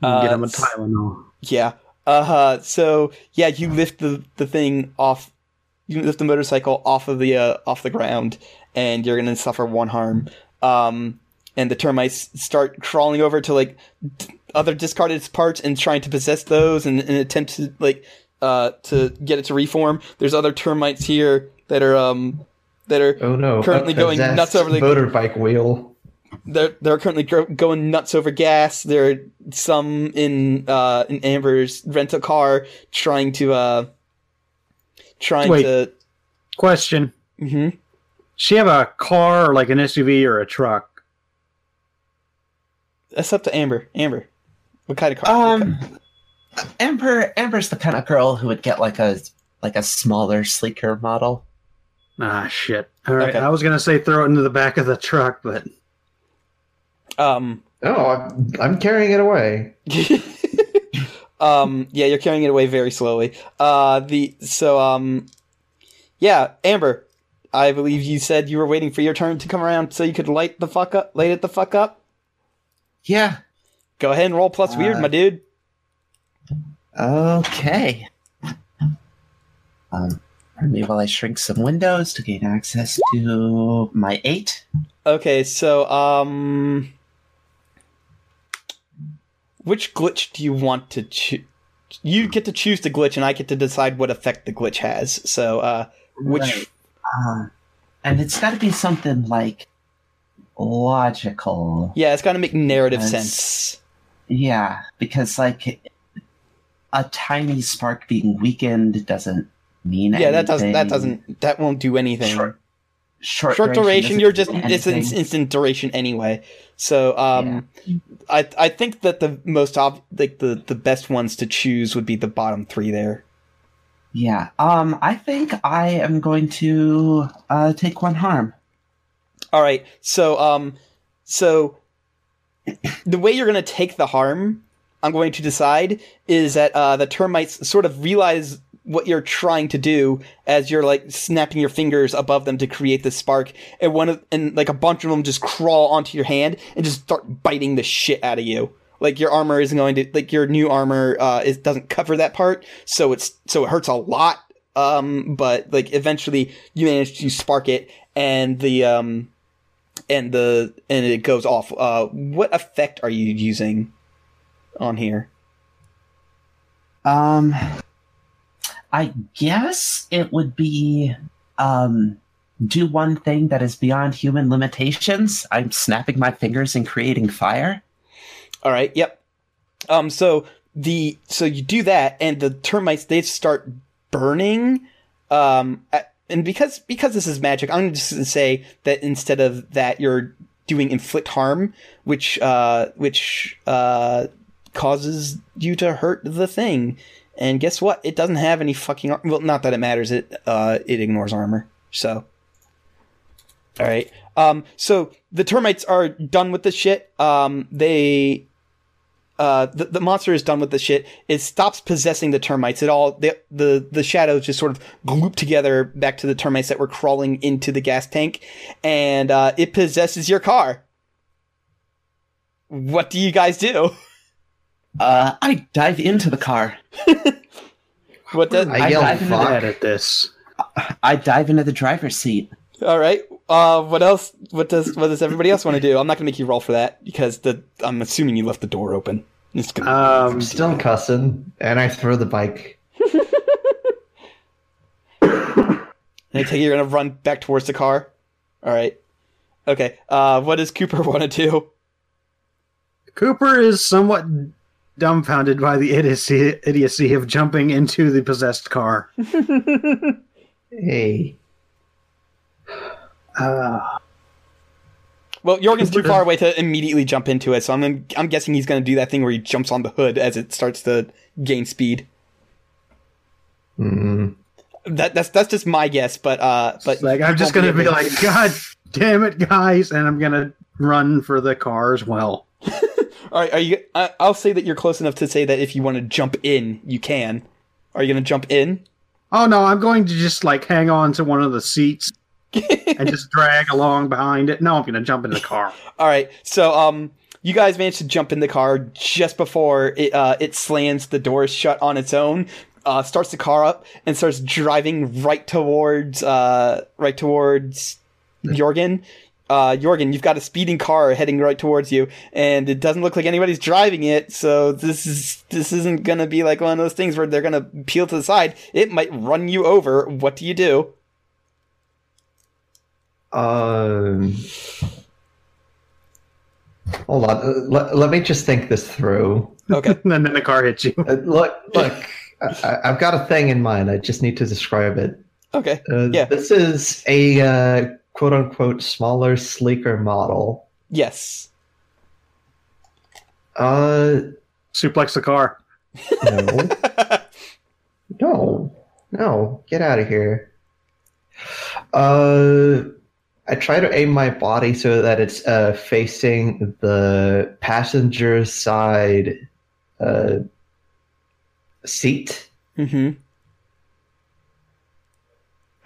[SPEAKER 2] Get him a
[SPEAKER 1] uh,
[SPEAKER 2] Tylenol.
[SPEAKER 1] Yeah. Uh. Huh. So yeah, you lift the the thing off. You lift the motorcycle off of the uh, off the ground, and you're gonna suffer one harm. Um. And the termites start crawling over to like d- other discarded parts and trying to possess those and, and attempt to like uh to get it to reform. There's other termites here that are um that are
[SPEAKER 3] Oh no!
[SPEAKER 1] currently going nuts over the-
[SPEAKER 3] motorbike wheel.
[SPEAKER 1] They're they're currently gro- going nuts over gas. There are some in uh in Amber's rental car trying to uh trying
[SPEAKER 2] Wait.
[SPEAKER 1] to
[SPEAKER 2] Question:
[SPEAKER 1] Mhm.
[SPEAKER 2] She have a car or like an SUV or a truck?
[SPEAKER 1] That's up to Amber. Amber, what kind of car?
[SPEAKER 4] Um, Amber. Amber's the kind of girl who would get like a like a smaller, sleeker model.
[SPEAKER 2] Ah, shit. All right.
[SPEAKER 1] Okay.
[SPEAKER 2] I was gonna say throw it into the back of the truck, but
[SPEAKER 1] um.
[SPEAKER 3] No, I'm, I'm carrying it away. *laughs*
[SPEAKER 1] um. Yeah, you're carrying it away very slowly. Uh. The so um. Yeah, Amber. I believe you said you were waiting for your turn to come around so you could light the fuck up, light it the fuck up.
[SPEAKER 4] Yeah.
[SPEAKER 1] Go ahead and roll plus weird,
[SPEAKER 4] Uh,
[SPEAKER 1] my dude.
[SPEAKER 4] Okay. Um, pardon me while I shrink some windows to gain access to my eight.
[SPEAKER 1] Okay, so um, which glitch do you want to choose? You get to choose the glitch, and I get to decide what effect the glitch has. So, uh, which
[SPEAKER 4] Right. Um, and it's got to be something like logical.
[SPEAKER 1] yeah, it's got to make narrative sense.
[SPEAKER 4] Yeah, because like a tiny spark being weakened doesn't mean
[SPEAKER 1] Yeah, that doesn't that doesn't that won't do anything.
[SPEAKER 4] Sure. Short,
[SPEAKER 1] short duration,
[SPEAKER 4] doesn't
[SPEAKER 1] you're just it's an instant duration anyway. So um I I think that the most ob- like the the best ones to choose would be the bottom 3 there.
[SPEAKER 4] Yeah. Um, I think I am going to uh, take one harm.
[SPEAKER 1] All right. So um so the way you're going to take the harm, I'm going to decide is that uh the termites sort of realize what you're trying to do as you're like snapping your fingers above them to create the spark and one of and like a bunch of them just crawl onto your hand and just start biting the shit out of you. Like your armor isn't going to like your new armor uh it doesn't cover that part so it's so it hurts a lot um but like eventually you manage to spark it and the um and the and it goes off. Uh what effect are you using on here?
[SPEAKER 4] Um, I guess it would be um, do one thing that is beyond human limitations. I'm snapping my fingers and creating fire.
[SPEAKER 1] All right. Yep. Um. So the so you do that, and the termites they start burning. Um. And because because this is magic, I'm just gonna say that instead of that, you're doing inflict harm, which uh which uh causes you to hurt the thing. And guess what? It doesn't have any fucking ar- well. Not that it matters. It uh it ignores armor. So. All right. Um. So the termites are done with the shit. Um. They uh, the, the monster is done with the shit. It stops possessing the termites. It all the the the shadows just sort of gloop together back to the termites that were crawling into the gas tank, and uh, it possesses your car. What do you guys do? *laughs*
[SPEAKER 4] Uh, I dive into the car. *laughs*
[SPEAKER 1] What does?
[SPEAKER 3] I yell
[SPEAKER 4] dive into
[SPEAKER 3] fuck.
[SPEAKER 2] Bad at this.
[SPEAKER 4] I dive into the driver's seat.
[SPEAKER 1] All right. Uh, what else? What does what does everybody else want to do? I'm not gonna make you roll for that because the I'm assuming you left the door open. It's gonna,
[SPEAKER 2] Um,
[SPEAKER 3] I'm still cussing, and I throw the bike. *laughs*
[SPEAKER 1] and I take it you're gonna run back towards the car. All right. Okay. Uh, what does Cooper *laughs* want to do?
[SPEAKER 2] Cooper is somewhat dumbfounded by the idiocy, idiocy of jumping into the possessed car. *laughs*
[SPEAKER 3] Hey,
[SPEAKER 2] Uh, *sighs*
[SPEAKER 1] Well, Jorgen's too far away to immediately jump into it, so I'm gonna, I'm guessing he's going to do that thing where he jumps on the hood as it starts to gain speed.
[SPEAKER 3] mm,
[SPEAKER 1] That that's that's just my guess, but uh, but
[SPEAKER 2] like I'm just gonna be like, *laughs* God damn it, guys, and I'm gonna run for the car as well. *laughs*
[SPEAKER 1] all right, are you? I, I'll say that you're close enough to say that if you want to jump in, you can. Are you going to jump in?
[SPEAKER 2] Oh no, I'm going to just like hang on to one of the seats *laughs* and just drag along behind it. No, I'm gonna jump in the car.
[SPEAKER 1] All right, so um, you guys managed to jump in the car just before it uh it slams the doors shut on its own. Uh, starts the car up and starts driving right towards uh right towards Jorgen. Uh, Jorgen, you've got a speeding car heading right towards you, and it doesn't look like anybody's driving it. So this is this isn't gonna be like one of those things where they're gonna peel to the side. It might run you over. What do you do?
[SPEAKER 3] um, hold on. Uh, let, let me just think this through.
[SPEAKER 1] Okay, *laughs*
[SPEAKER 2] and then the car hits you.
[SPEAKER 3] Uh, look, look. I, I've got a thing in mind. I just need to describe it.
[SPEAKER 1] okay,
[SPEAKER 3] Uh,
[SPEAKER 1] Yeah.
[SPEAKER 3] This is a uh, quote unquote smaller, sleeker model.
[SPEAKER 1] yes.
[SPEAKER 3] Uh,
[SPEAKER 2] Suplex the car.
[SPEAKER 3] no, *laughs* no, no, get out of here. Uh, I try to aim my body so that it's uh, facing the passenger side uh, seat,
[SPEAKER 1] Mm-hmm.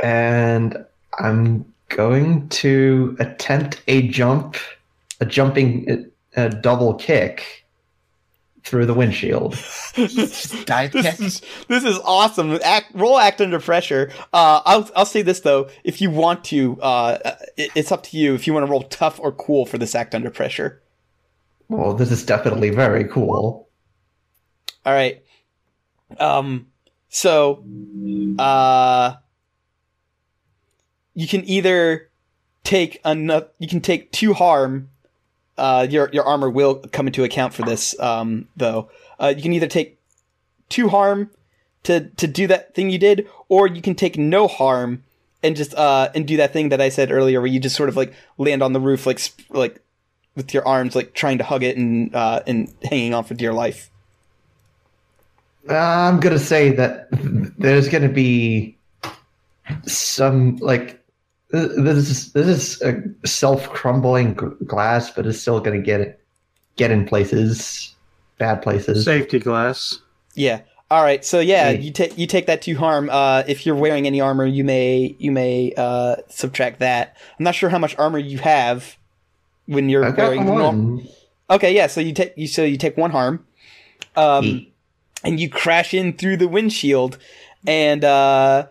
[SPEAKER 3] and I'm going to attempt a jump, a jumping, a double kick through the windshield. *laughs*
[SPEAKER 4] Dive
[SPEAKER 1] this
[SPEAKER 4] kick.
[SPEAKER 1] is this is awesome. Act, roll act under pressure. Uh, I'll I'll say this though, if you want to, uh, it, it's up to you if you want to roll tough or cool for this act under pressure.
[SPEAKER 3] Well, this is definitely very cool.
[SPEAKER 1] All right. Um. So, uh, you can either take enough. You can take two harm. Uh, your your armor will come into account for this. Um, though, uh, you can either take two harm to to do that thing you did, or you can take no harm and just uh and do that thing that I said earlier, where you just sort of like land on the roof, like sp- like with your arms like trying to hug it and uh and hanging on for dear life.
[SPEAKER 3] I'm gonna say that there's gonna be some like this is this is a self crumbling glass, but it's still gonna get it get in places, bad places.
[SPEAKER 2] Safety glass.
[SPEAKER 1] Yeah. All right. So yeah,
[SPEAKER 3] Hey.
[SPEAKER 1] you take you take that two harm. Uh, if you're wearing any armor, you may you may uh subtract that. I'm not sure how much armor you have when you're
[SPEAKER 3] I've got
[SPEAKER 1] wearing. norm- Okay, yeah. So you take you so you take one harm, um,
[SPEAKER 3] Yeet.
[SPEAKER 1] and you crash in through the windshield, and uh,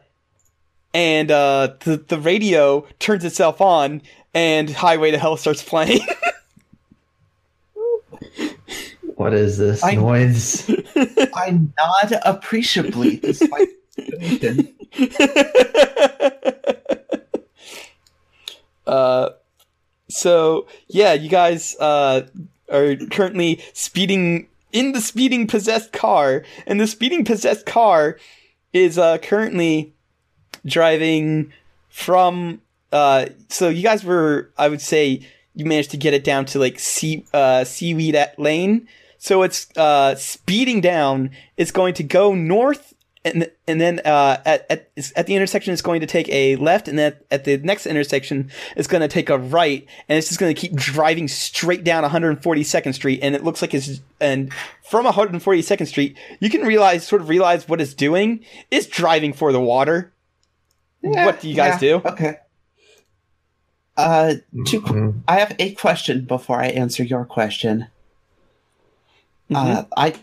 [SPEAKER 1] and uh, the the radio turns itself on, and Highway to Hell starts playing. *laughs*
[SPEAKER 3] What is this
[SPEAKER 4] I-
[SPEAKER 3] noise? *laughs*
[SPEAKER 4] I nod appreciably despite *laughs*
[SPEAKER 1] uh, so yeah, you guys uh, are currently speeding in the speeding possessed car, and the speeding possessed car is uh, currently driving from. Uh, so you guys were, I would say, you managed to get it down to like sea, uh, seaweed at lane. So it's uh, speeding down. It's going to go north, and and then uh, at at at the intersection, it's going to take a left, and then at the next intersection, it's going to take a right, and it's just going to keep driving straight down 142nd Street, and it looks like it's and from 142nd Street, you can realize sort of realize what it's doing. It's driving for the water. What do you guys
[SPEAKER 4] Yeah,
[SPEAKER 1] do?
[SPEAKER 4] Okay. Uh, two.
[SPEAKER 3] Mhm.
[SPEAKER 4] I have a question before I answer your question.
[SPEAKER 1] Mm-hmm.
[SPEAKER 4] Uh, I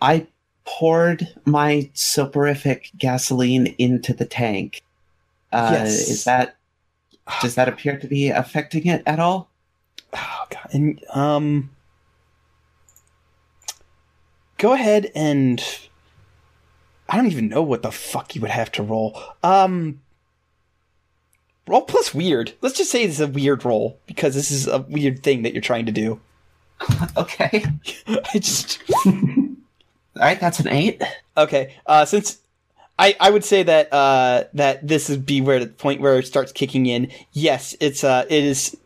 [SPEAKER 4] I poured my soporific gasoline into the tank. Uh,
[SPEAKER 1] Yes.
[SPEAKER 4] Is that does that appear to be affecting it at all?
[SPEAKER 1] Oh god. And um Go ahead and I don't even know what the fuck you would have to roll. Um Roll plus weird. Let's just say it's a weird roll because this is a weird thing that you're trying to do. *laughs*
[SPEAKER 4] Okay. *laughs*
[SPEAKER 1] I just *laughs*
[SPEAKER 4] All right, that's an eight.
[SPEAKER 1] Okay. Uh since I, I would say that uh, that this would be where the point where it starts kicking in. Yes, it's uh it is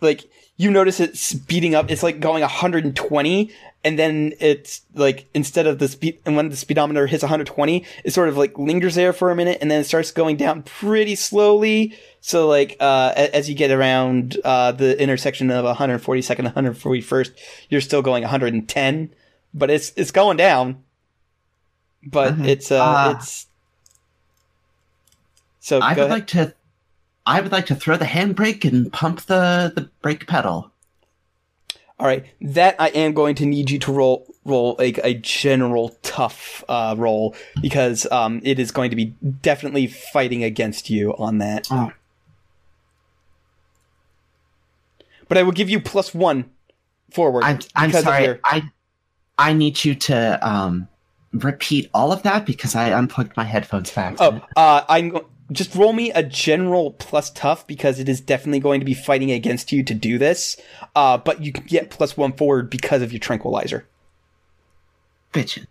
[SPEAKER 1] like you notice it speeding up. It's like going 120, and then it's like instead of the speed, and when the speedometer hits 120, it sort of like lingers there for a minute, and then it starts going down pretty slowly. So like uh, as you get around uh, the intersection of 142nd 141st, you're still going 110, but it's it's going down. But
[SPEAKER 4] Mhm.
[SPEAKER 1] it's uh,
[SPEAKER 4] Ah.
[SPEAKER 1] it's so
[SPEAKER 4] I would
[SPEAKER 1] ahead.
[SPEAKER 4] like to. I would like to throw the handbrake and pump the the brake pedal.
[SPEAKER 1] All right, that I am going to need you to roll roll like a general tough uh, roll because um, it is going to be definitely fighting against you on that.
[SPEAKER 4] Oh.
[SPEAKER 1] But I will give you plus one forward.
[SPEAKER 4] I'm I'm sorry.
[SPEAKER 1] your-
[SPEAKER 4] I I need you to um repeat all of that because I unplugged my headphones back.
[SPEAKER 1] Oh, uh, I'm go- just roll me a general plus tough because it is definitely going to be fighting against you to do this. Uh, but you can get plus one forward because of your tranquilizer.
[SPEAKER 4] bitchin'.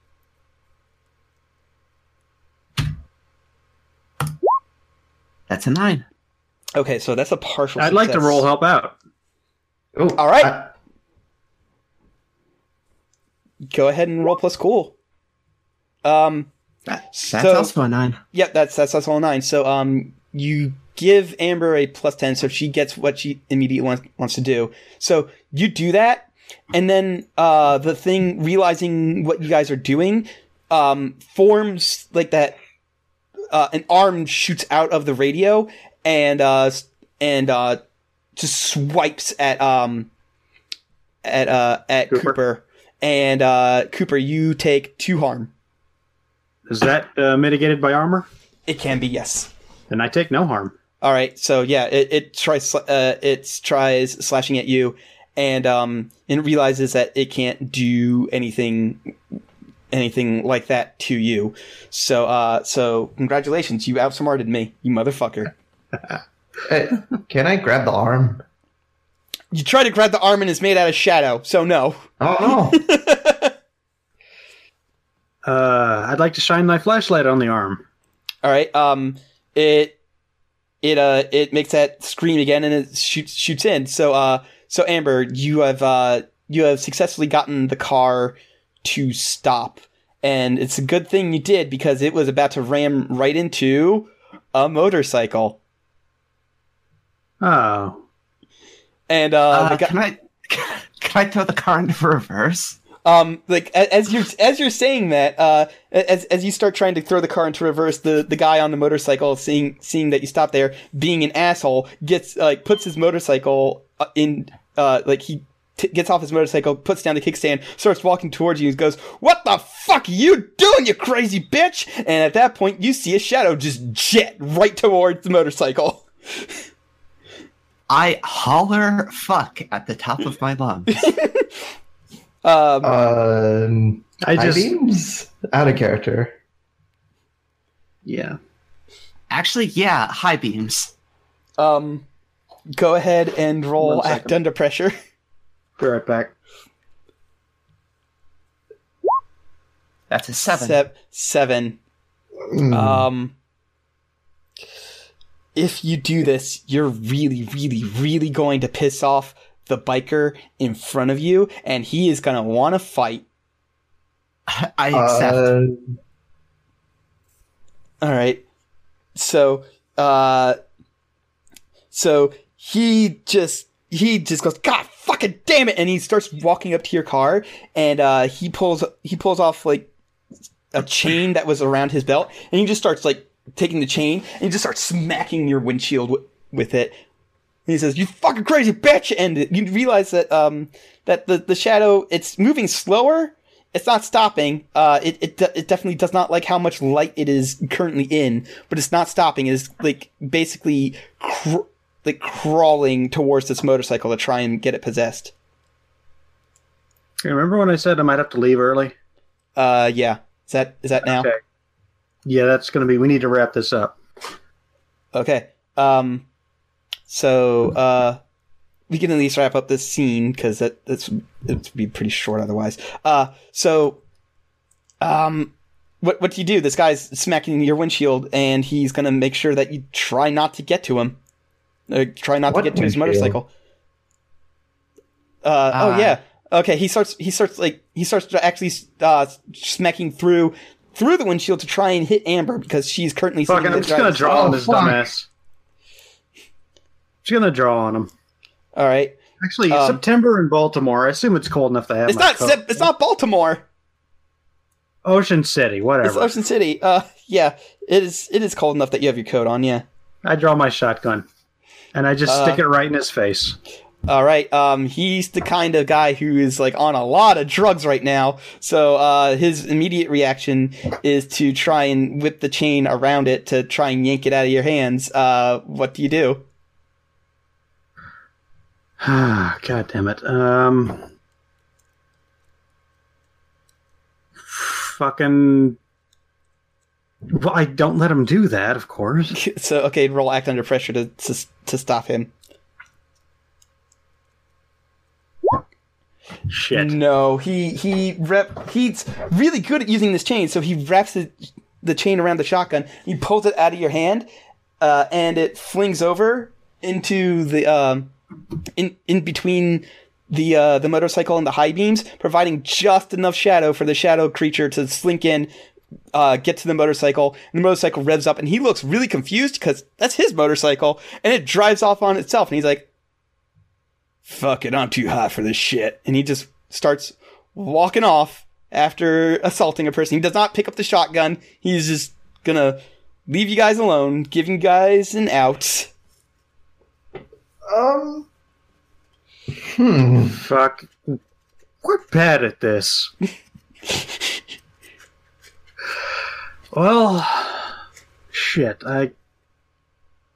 [SPEAKER 4] That's a nine.
[SPEAKER 1] Okay, so that's a partial.
[SPEAKER 2] I'd like to roll help out.
[SPEAKER 3] Oh,
[SPEAKER 1] All right.
[SPEAKER 3] I-
[SPEAKER 1] Go ahead and roll plus cool. Um.
[SPEAKER 4] That, that's
[SPEAKER 1] So-
[SPEAKER 4] also a nine.
[SPEAKER 1] Yep, that's that's that's all nine. So um, you give Amber a plus ten, so she gets what she immediately wants wants to do. So you do that, and then uh, the thing realizing what you guys are doing, um, forms like that. Uh, an arm shoots out of the radio and uh and uh just swipes at um at uh at
[SPEAKER 2] Cooper.
[SPEAKER 1] Cooper, and uh Cooper you take two harm.
[SPEAKER 2] Is that uh, mitigated by armor?
[SPEAKER 1] It can be yes.
[SPEAKER 2] Then I take no harm.
[SPEAKER 1] All right, so yeah, it, it tries uh, it tries slashing at you, and um, and it realizes that it can't do anything anything like that to you. So uh, so congratulations, you outsmarted me, you motherfucker. *laughs*
[SPEAKER 3] Hey, can I grab the arm?
[SPEAKER 1] You try to grab the arm and it's made out of shadow, so no.
[SPEAKER 3] Oh no! *laughs*
[SPEAKER 2] Uh, I'd like to shine my flashlight on the arm.
[SPEAKER 1] All right, um, it it uh it makes that scream again and it shoots shoots in. So uh so Amber, you have uh you have successfully gotten the car to stop, and it's a good thing you did because it was about to ram right into a motorcycle.
[SPEAKER 2] Oh,
[SPEAKER 1] And uh,
[SPEAKER 4] Uh,
[SPEAKER 1] the guy,
[SPEAKER 4] can I *laughs* can I throw the car into reverse?
[SPEAKER 1] Um like as you're as you're saying that uh as as you start trying to throw the car into reverse the the guy on the motorcycle seeing seeing that you stop there being an asshole gets like puts his motorcycle uh, in uh like he t- gets off his motorcycle puts down the kickstand starts walking towards you and goes what the fuck are you doing you crazy bitch and at that point you see a shadow just jet right towards the motorcycle
[SPEAKER 4] I holler fuck at the top of my lungs. *laughs*
[SPEAKER 1] um
[SPEAKER 3] Um,
[SPEAKER 2] I
[SPEAKER 3] high
[SPEAKER 2] just
[SPEAKER 3] beams out of character.
[SPEAKER 2] yeah.
[SPEAKER 4] Actually, yeah, high beams.
[SPEAKER 1] um go ahead and roll act under pressure *laughs*
[SPEAKER 2] Be right back.
[SPEAKER 4] That's a seven.
[SPEAKER 1] Sep- seven.
[SPEAKER 3] Mm.
[SPEAKER 1] Um, if you do this, you're really, really, really going to piss off the biker in front of you, and he is gonna want to fight.
[SPEAKER 4] I accept.
[SPEAKER 3] Uh,
[SPEAKER 1] All right. So, uh, so he just he just goes, God fucking damn it, and he starts walking up to your car, and uh, he pulls he pulls off like a chain that was around his belt, and he just starts like taking the chain and he just starts smacking your windshield w- with it. And he says, "You fucking crazy bitch!" And you realize that um that the the shadow it's moving slower. It's not stopping. Uh, it it de- it definitely does not like how much light it is currently in, but it's not stopping. It's like basically cr- like crawling towards this motorcycle to try and get it possessed.
[SPEAKER 2] Remember when I said I might have to leave early?
[SPEAKER 1] Uh, yeah. Is that is that now?
[SPEAKER 2] Okay. Yeah, that's going to be. We need to wrap this up.
[SPEAKER 1] Okay. Um, so uh, we can at least wrap up this scene because that that's it'd be pretty short otherwise. Uh, so um, what what do you do? This guy's smacking your windshield, and he's gonna make sure that you try not to get to him. Uh, try not
[SPEAKER 3] What
[SPEAKER 1] to get to his motorcycle. Uh, oh
[SPEAKER 4] Ah.
[SPEAKER 1] yeah. Okay. He starts. He starts like he starts to actually uh, smacking through through the windshield to try and hit Amber because she's currently sitting
[SPEAKER 2] Fucking,
[SPEAKER 1] in
[SPEAKER 2] I'm just going to draw
[SPEAKER 3] Oh,
[SPEAKER 2] on this
[SPEAKER 3] fuck.
[SPEAKER 2] dumbass. Going to draw on him.
[SPEAKER 1] All right.
[SPEAKER 2] Actually,
[SPEAKER 1] Um,
[SPEAKER 2] September in Baltimore. I assume it's cold enough to have
[SPEAKER 1] It's not. Sep- it's not Baltimore.
[SPEAKER 2] Ocean City. Whatever.
[SPEAKER 1] It's Ocean City. Uh, yeah. It is. It is cold enough that you have your coat on. Yeah.
[SPEAKER 2] I draw my shotgun, and I just
[SPEAKER 1] Uh,
[SPEAKER 2] stick it right in his face.
[SPEAKER 1] All right. Um, he's the kind of guy who is like on a lot of drugs right now. So, uh, his immediate reaction is to try and whip the chain around it to try and yank it out of your hands. Uh, what do you do? *sighs*
[SPEAKER 2] God damn it. Um, fucking. Well, I don't let him do that, of course. *laughs*
[SPEAKER 1] So, okay, roll act under pressure to to, to stop him.
[SPEAKER 2] Shit.
[SPEAKER 1] No, he he rep he's really good at using this chain. So he wraps the, the chain around the shotgun. He pulls it out of your hand, uh, and it flings over into the um, in in between the uh, the motorcycle and the high beams, providing just enough shadow for the shadow creature to slink in. Uh, get to the motorcycle, and the motorcycle revs up, and he looks really confused because that's his motorcycle, and it drives off on itself, and he's like, fuck it, I'm too hot for this shit. And he just starts walking off after assaulting a person. He does not pick up the shotgun. He's just gonna leave you guys alone, give you guys an out.
[SPEAKER 3] Um. Hmm.
[SPEAKER 2] Fuck. We're bad at this. well, shit. I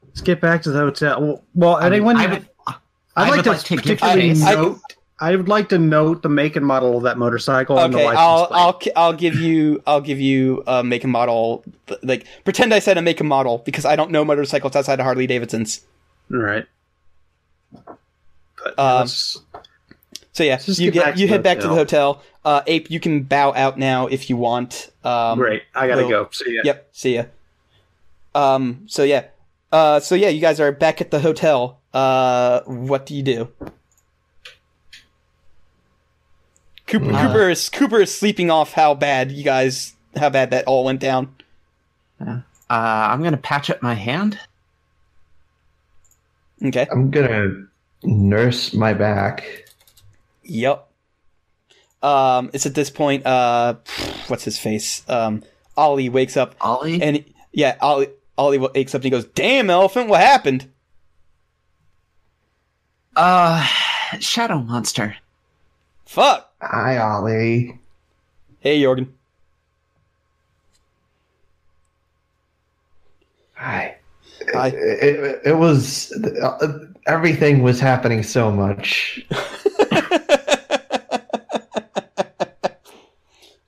[SPEAKER 2] let's get back to the hotel. Well, Well,
[SPEAKER 4] I mean,
[SPEAKER 2] anyone?
[SPEAKER 4] I would,
[SPEAKER 2] I'd
[SPEAKER 4] I
[SPEAKER 2] like
[SPEAKER 4] would
[SPEAKER 2] to
[SPEAKER 4] like to give
[SPEAKER 2] particularly note. I would like to note the make and model of that motorcycle and the
[SPEAKER 1] Okay,
[SPEAKER 2] license
[SPEAKER 1] I'll
[SPEAKER 2] plate.
[SPEAKER 1] I'll I'll give you I'll give you a make and model. Like pretend I said a make and model because I don't know motorcycles outside of Harley Davidsons.
[SPEAKER 2] All right. But
[SPEAKER 1] Um, So yeah, you
[SPEAKER 2] get
[SPEAKER 1] get you
[SPEAKER 2] the
[SPEAKER 1] head back to the hotel. Uh, Ape, you can bow out now if you want. Um,
[SPEAKER 2] great. I gotta
[SPEAKER 1] well,
[SPEAKER 2] go. See ya.
[SPEAKER 1] Yep. See ya. Um. So yeah. Uh, so yeah, you guys are back at the hotel. Uh, what do you do? Cooper,
[SPEAKER 4] Uh.
[SPEAKER 1] Cooper is Cooper is sleeping off how bad you guys how bad that all went down.
[SPEAKER 4] Uh, I'm gonna patch up my hand.
[SPEAKER 1] Okay.
[SPEAKER 3] I'm gonna nurse my back.
[SPEAKER 1] Yep. Um, it's at this point. Uh, what's his face? Um, Ollie wakes up
[SPEAKER 4] Ollie.
[SPEAKER 1] and yeah, Ollie Ollie wakes up and he goes, "Damn, elephant, what happened?"
[SPEAKER 4] uh, shadow monster.
[SPEAKER 1] Fuck.
[SPEAKER 3] Hi, Ollie.
[SPEAKER 1] Hey, Jorgen.
[SPEAKER 3] Hi.
[SPEAKER 1] Hi.
[SPEAKER 3] It, it, it was uh, everything was happening so much. *laughs*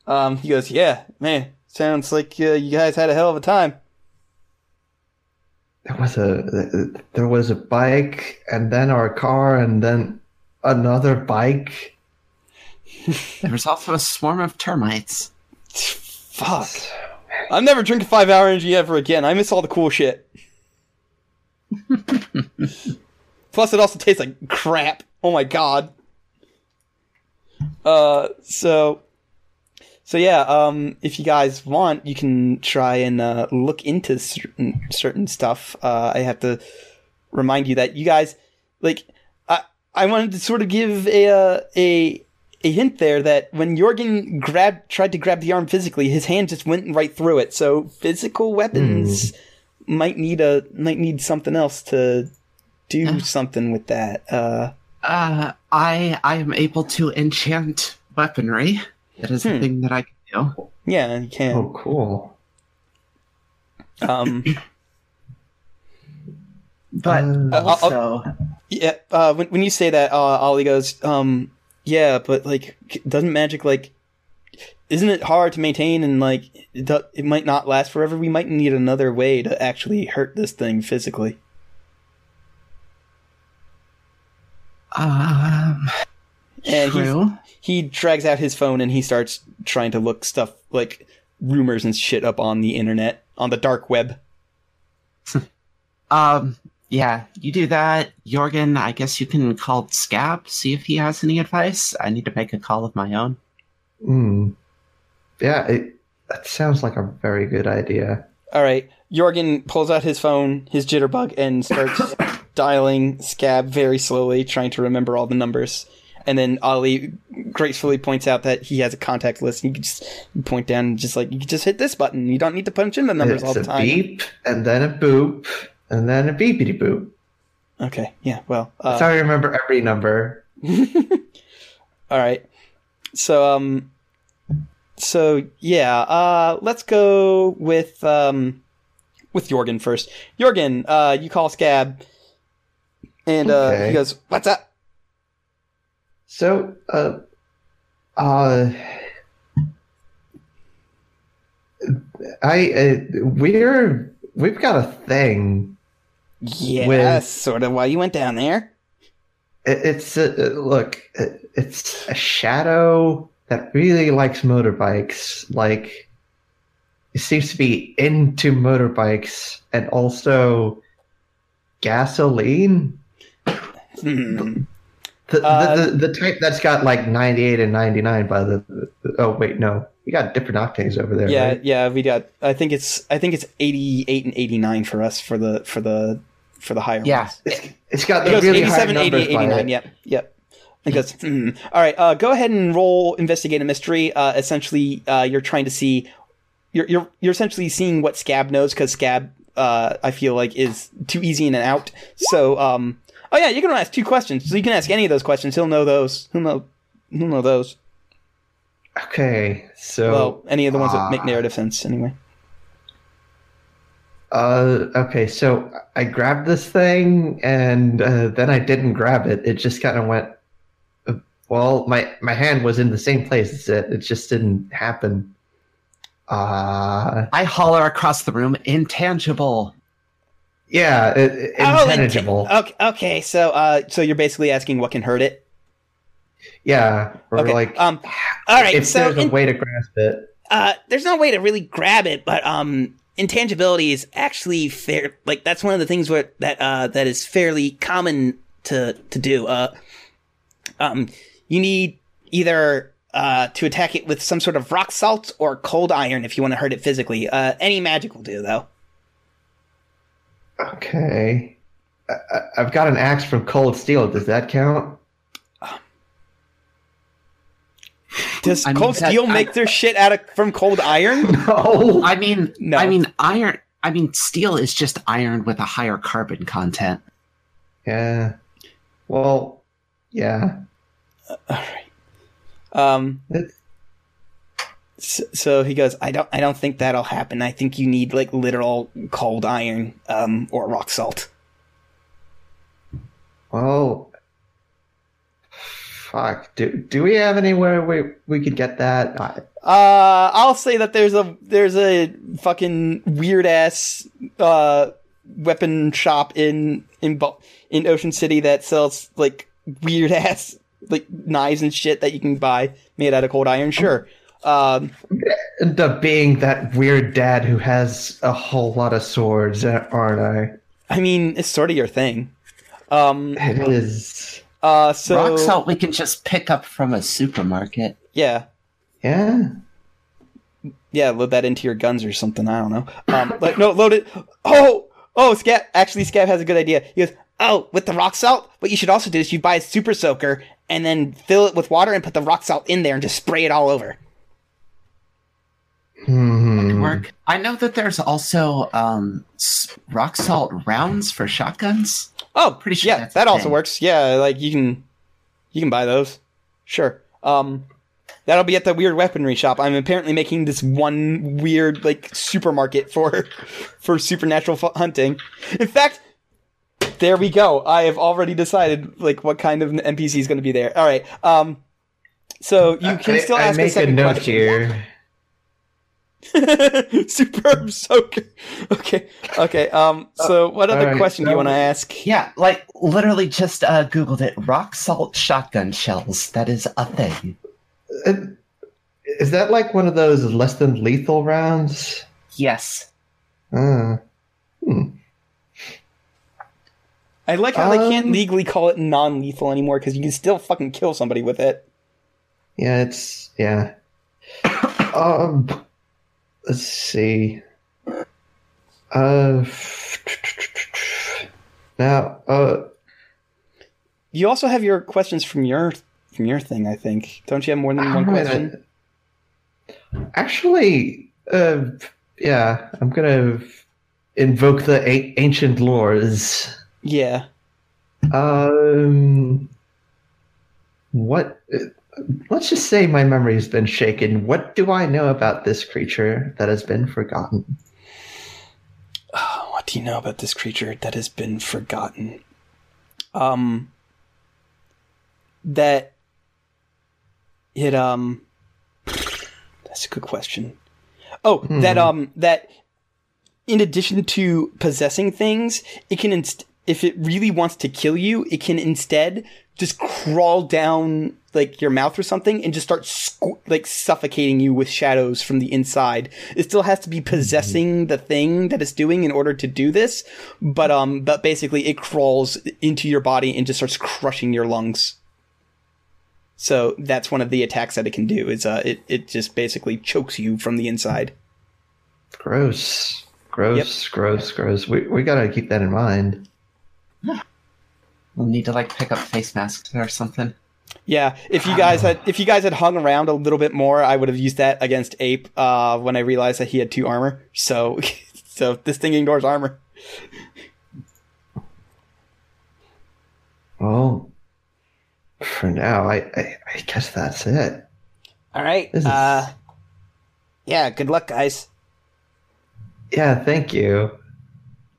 [SPEAKER 1] um, he goes, "Yeah, man, sounds like uh, you guys had a hell of a time."
[SPEAKER 3] There was a there was a bike, and then our car, and then another bike. *laughs*
[SPEAKER 4] There was also a swarm of termites.
[SPEAKER 1] Fuck. I'm never drinking five hour energy ever again. I miss all the cool shit. *laughs* Plus, it also tastes like crap. Oh my god. Uh, so, so yeah. Um, if you guys want, you can try and uh, look into certain certain stuff. Uh, I have to remind you that you guys, like, I I wanted to sort of give a uh, a a hint there that when Jorgen grabbed tried to grab the arm physically, his hand just went right through it. So physical weapons might need a might need something else to do
[SPEAKER 4] Yeah.
[SPEAKER 1] something with that. Uh,
[SPEAKER 4] Uh, I I am able to enchant weaponry. That is
[SPEAKER 1] Hmm.
[SPEAKER 4] the thing that I can do.
[SPEAKER 1] yeah, you can.
[SPEAKER 3] Oh, cool.
[SPEAKER 1] Um, *clears throat*
[SPEAKER 4] But
[SPEAKER 3] Uh,
[SPEAKER 1] I'll-
[SPEAKER 4] also,
[SPEAKER 1] yeah. Uh, when when you say that, uh, Ollie goes, um, yeah, but like, doesn't magic like? Isn't it hard to maintain and like it, do, it might not last forever? We might need another way to actually hurt this thing physically.
[SPEAKER 4] um,
[SPEAKER 1] And he's,
[SPEAKER 4] true.
[SPEAKER 1] he drags out his phone and he starts trying to look stuff like rumors and shit up on the internet on the dark web. *laughs*
[SPEAKER 4] Um, yeah, you do that, Jorgen. I guess you can call Scab, see if he has any advice. I need to make a call of my own.
[SPEAKER 3] Hmm. Yeah, it, that sounds like a very good idea.
[SPEAKER 1] All right, Jorgen pulls out his phone, his jitterbug, and starts *laughs* dialing Scab very slowly, trying to remember all the numbers. And then Ollie gracefully points out that he has a contact list. You can just point down, and just like you can just hit this button. You don't need to punch in the numbers
[SPEAKER 3] it's
[SPEAKER 1] all the
[SPEAKER 3] a
[SPEAKER 1] time.
[SPEAKER 3] beep, and then a boop, and then a beepity boop.
[SPEAKER 1] Okay, yeah, well,
[SPEAKER 3] That's
[SPEAKER 1] uh,
[SPEAKER 3] how I remember every number. *laughs*
[SPEAKER 1] all right. So um, so yeah, uh, let's go with um, with Jorgen first. Jorgen, uh, you call Scab, and uh,
[SPEAKER 3] Okay.
[SPEAKER 1] he goes, "What's up?"
[SPEAKER 3] So, uh, uh, I, uh, we're, we've got a thing.
[SPEAKER 1] Yeah,
[SPEAKER 3] With-
[SPEAKER 1] that's sort of why you went down there.
[SPEAKER 3] It, it's, uh, look, it, it's a shadow that really likes motorbikes. Like, it seems to be into motorbikes and also gasoline.
[SPEAKER 1] Hmm.
[SPEAKER 3] The,
[SPEAKER 1] Uh,
[SPEAKER 3] the, the, the type that's got like 98 and 99 by the, the- oh wait no we got different octanes over there
[SPEAKER 1] Yeah,
[SPEAKER 3] right?
[SPEAKER 1] yeah, we got. I think it's. I think it's eighty-eight and eighty-nine for us for the for the for the higher
[SPEAKER 4] Yeah.
[SPEAKER 1] ones.
[SPEAKER 3] it's, it's got
[SPEAKER 1] It
[SPEAKER 3] the
[SPEAKER 1] goes
[SPEAKER 3] really high
[SPEAKER 1] 87,
[SPEAKER 3] numbers
[SPEAKER 1] 88,
[SPEAKER 3] by
[SPEAKER 1] 89.
[SPEAKER 3] it.
[SPEAKER 1] Yep, yep. It goes. hmm. All right. Uh, go ahead and roll investigate a mystery. Uh, essentially, uh, you're trying to see. You're you're you're essentially seeing what Scab knows because Scab, uh, I feel like is too easy in and out. So, um, oh yeah, you can ask two questions. So you can ask any of those questions. He'll know those. He'll know. He'll know those.
[SPEAKER 3] okay so
[SPEAKER 1] well, any of the ones that make
[SPEAKER 3] ah.
[SPEAKER 1] narrative sense, anyway.
[SPEAKER 3] uh okay so i grabbed this thing and uh, then i didn't grab it it just kind of went uh, well my my hand was in the same place it it just didn't happen uh
[SPEAKER 4] I holler across the room, intangible.
[SPEAKER 3] yeah it, it-
[SPEAKER 1] Oh,
[SPEAKER 3] intangible
[SPEAKER 1] Okay, okay. So, uh, so you're basically asking what can hurt it.
[SPEAKER 3] yeah or
[SPEAKER 1] Okay.
[SPEAKER 3] like
[SPEAKER 1] um, all right.
[SPEAKER 3] if
[SPEAKER 1] so
[SPEAKER 3] there's a
[SPEAKER 1] in-
[SPEAKER 3] way to grasp it
[SPEAKER 1] uh, there's no way to really grab it, but um, intangibility is actually fair. Like that's one of the things where that uh, that is fairly common to to do. Uh, um, you need either uh, to attack it with some sort of rock salt or cold iron if you want to hurt it physically. Uh, any magic will do, though.
[SPEAKER 3] Okay. I, I- I've got an axe from cold steel. Does that count? *sighs*
[SPEAKER 1] Does
[SPEAKER 5] I mean,
[SPEAKER 1] cold
[SPEAKER 5] that-
[SPEAKER 1] steel
[SPEAKER 5] I-
[SPEAKER 1] make their shit out of from cold iron? *laughs*
[SPEAKER 3] No.
[SPEAKER 5] I mean,
[SPEAKER 1] No.
[SPEAKER 5] I mean, iron. I mean, steel is just iron with a higher carbon content.
[SPEAKER 3] Yeah. Well, yeah.
[SPEAKER 1] All right. Um. So, so he goes. I don't. I don't think that'll happen. I think you need like literal cold iron, um, or rock salt.
[SPEAKER 3] Well, fuck. Do do we have anywhere we we could get that? I,
[SPEAKER 1] Uh, I'll say that there's a there's a fucking weird ass uh weapon shop in in in Ocean City that sells like weird *laughs* ass like knives and shit that you can buy made out of cold iron. Sure. Um,
[SPEAKER 3] end up being that weird dad who has a whole lot of swords, aren't I?
[SPEAKER 1] I mean, it's sort of your thing. Um,
[SPEAKER 3] It is.
[SPEAKER 1] uh, so
[SPEAKER 5] Rock salt we can just pick up from a supermarket.
[SPEAKER 1] yeah,
[SPEAKER 3] Yeah.
[SPEAKER 1] yeah, load that into your guns or something. I don't know. Um, like no, load it. Oh, oh, Scab. Actually, Scab has a good idea. He goes, oh, with the rock salt. What you should also do is you buy a super soaker and then fill it with water and put the rock salt in there and just spray it all over.
[SPEAKER 3] Hmm.
[SPEAKER 5] Work. I know that there's also um, rock salt rounds for shotguns.
[SPEAKER 1] Oh,
[SPEAKER 5] Pretty sure
[SPEAKER 1] yeah, that also
[SPEAKER 5] thing.
[SPEAKER 1] works. Yeah, like you can, you can buy those. Sure. Um, that'll be at the weird weaponry shop. I'm apparently making this one weird like supermarket for, *laughs* for supernatural fu- hunting. In fact, there we go. I have already decided like what kind of NPC is going to be there. All right. Um, so you can
[SPEAKER 3] I-
[SPEAKER 1] still
[SPEAKER 3] I,
[SPEAKER 1] ask
[SPEAKER 3] make
[SPEAKER 1] a second
[SPEAKER 3] note
[SPEAKER 1] question.
[SPEAKER 3] here. *laughs*
[SPEAKER 1] Superb soaker. Okay. Okay. Um. So, what other
[SPEAKER 3] alright,
[SPEAKER 1] question do you want to ask?
[SPEAKER 5] Yeah, like literally just uh, googled it. Rock salt shotgun shells. That is a thing.
[SPEAKER 3] Uh, Is that like one of those less than lethal rounds?
[SPEAKER 5] Yes.
[SPEAKER 3] Uh, hmm.
[SPEAKER 1] I like how they can't
[SPEAKER 3] Um,
[SPEAKER 1] legally call it non-lethal anymore because you can still fucking kill somebody with it.
[SPEAKER 3] Yeah, it's yeah. *coughs* um, let's see. Uh, *sighs* now, uh,
[SPEAKER 1] You also have your questions from your from your thing, I think. Don't you have more than one question?
[SPEAKER 3] actually, uh, yeah, I'm gonna invoke the a- ancient lores.
[SPEAKER 1] Yeah.
[SPEAKER 3] Um, what? Let's just say my memory's been shaken. What do I know about this creature that has been forgotten? *sighs*
[SPEAKER 1] What do you know about this creature that has been forgotten? Um. That. It um. *sighs* That's a good question. Oh, that um that. In addition to possessing things, it can inst- if it really wants to kill you, it can instead just crawl down like your mouth or something and just start squ- like suffocating you with shadows from the inside. It still has to be possessing the thing that it's doing in order to do this, but um but basically it crawls into your body and just starts crushing your lungs. So that's one of the attacks that it can do. Is uh it it just basically chokes you from the inside.
[SPEAKER 3] Gross. Gross, gross, gross. We we gotta keep that in mind.
[SPEAKER 5] We'll need to like pick up face masks or something.
[SPEAKER 1] Yeah, if you guys had if you guys had hung around a little bit more, I would have used that against Ape uh, when I realized that he had two armor. So, *laughs* so this thing ignores armor.
[SPEAKER 3] Well, for now, I I, I guess that's it.
[SPEAKER 1] All right.
[SPEAKER 3] Is-
[SPEAKER 1] Uh, yeah. Good luck, guys.
[SPEAKER 3] Yeah, thank you.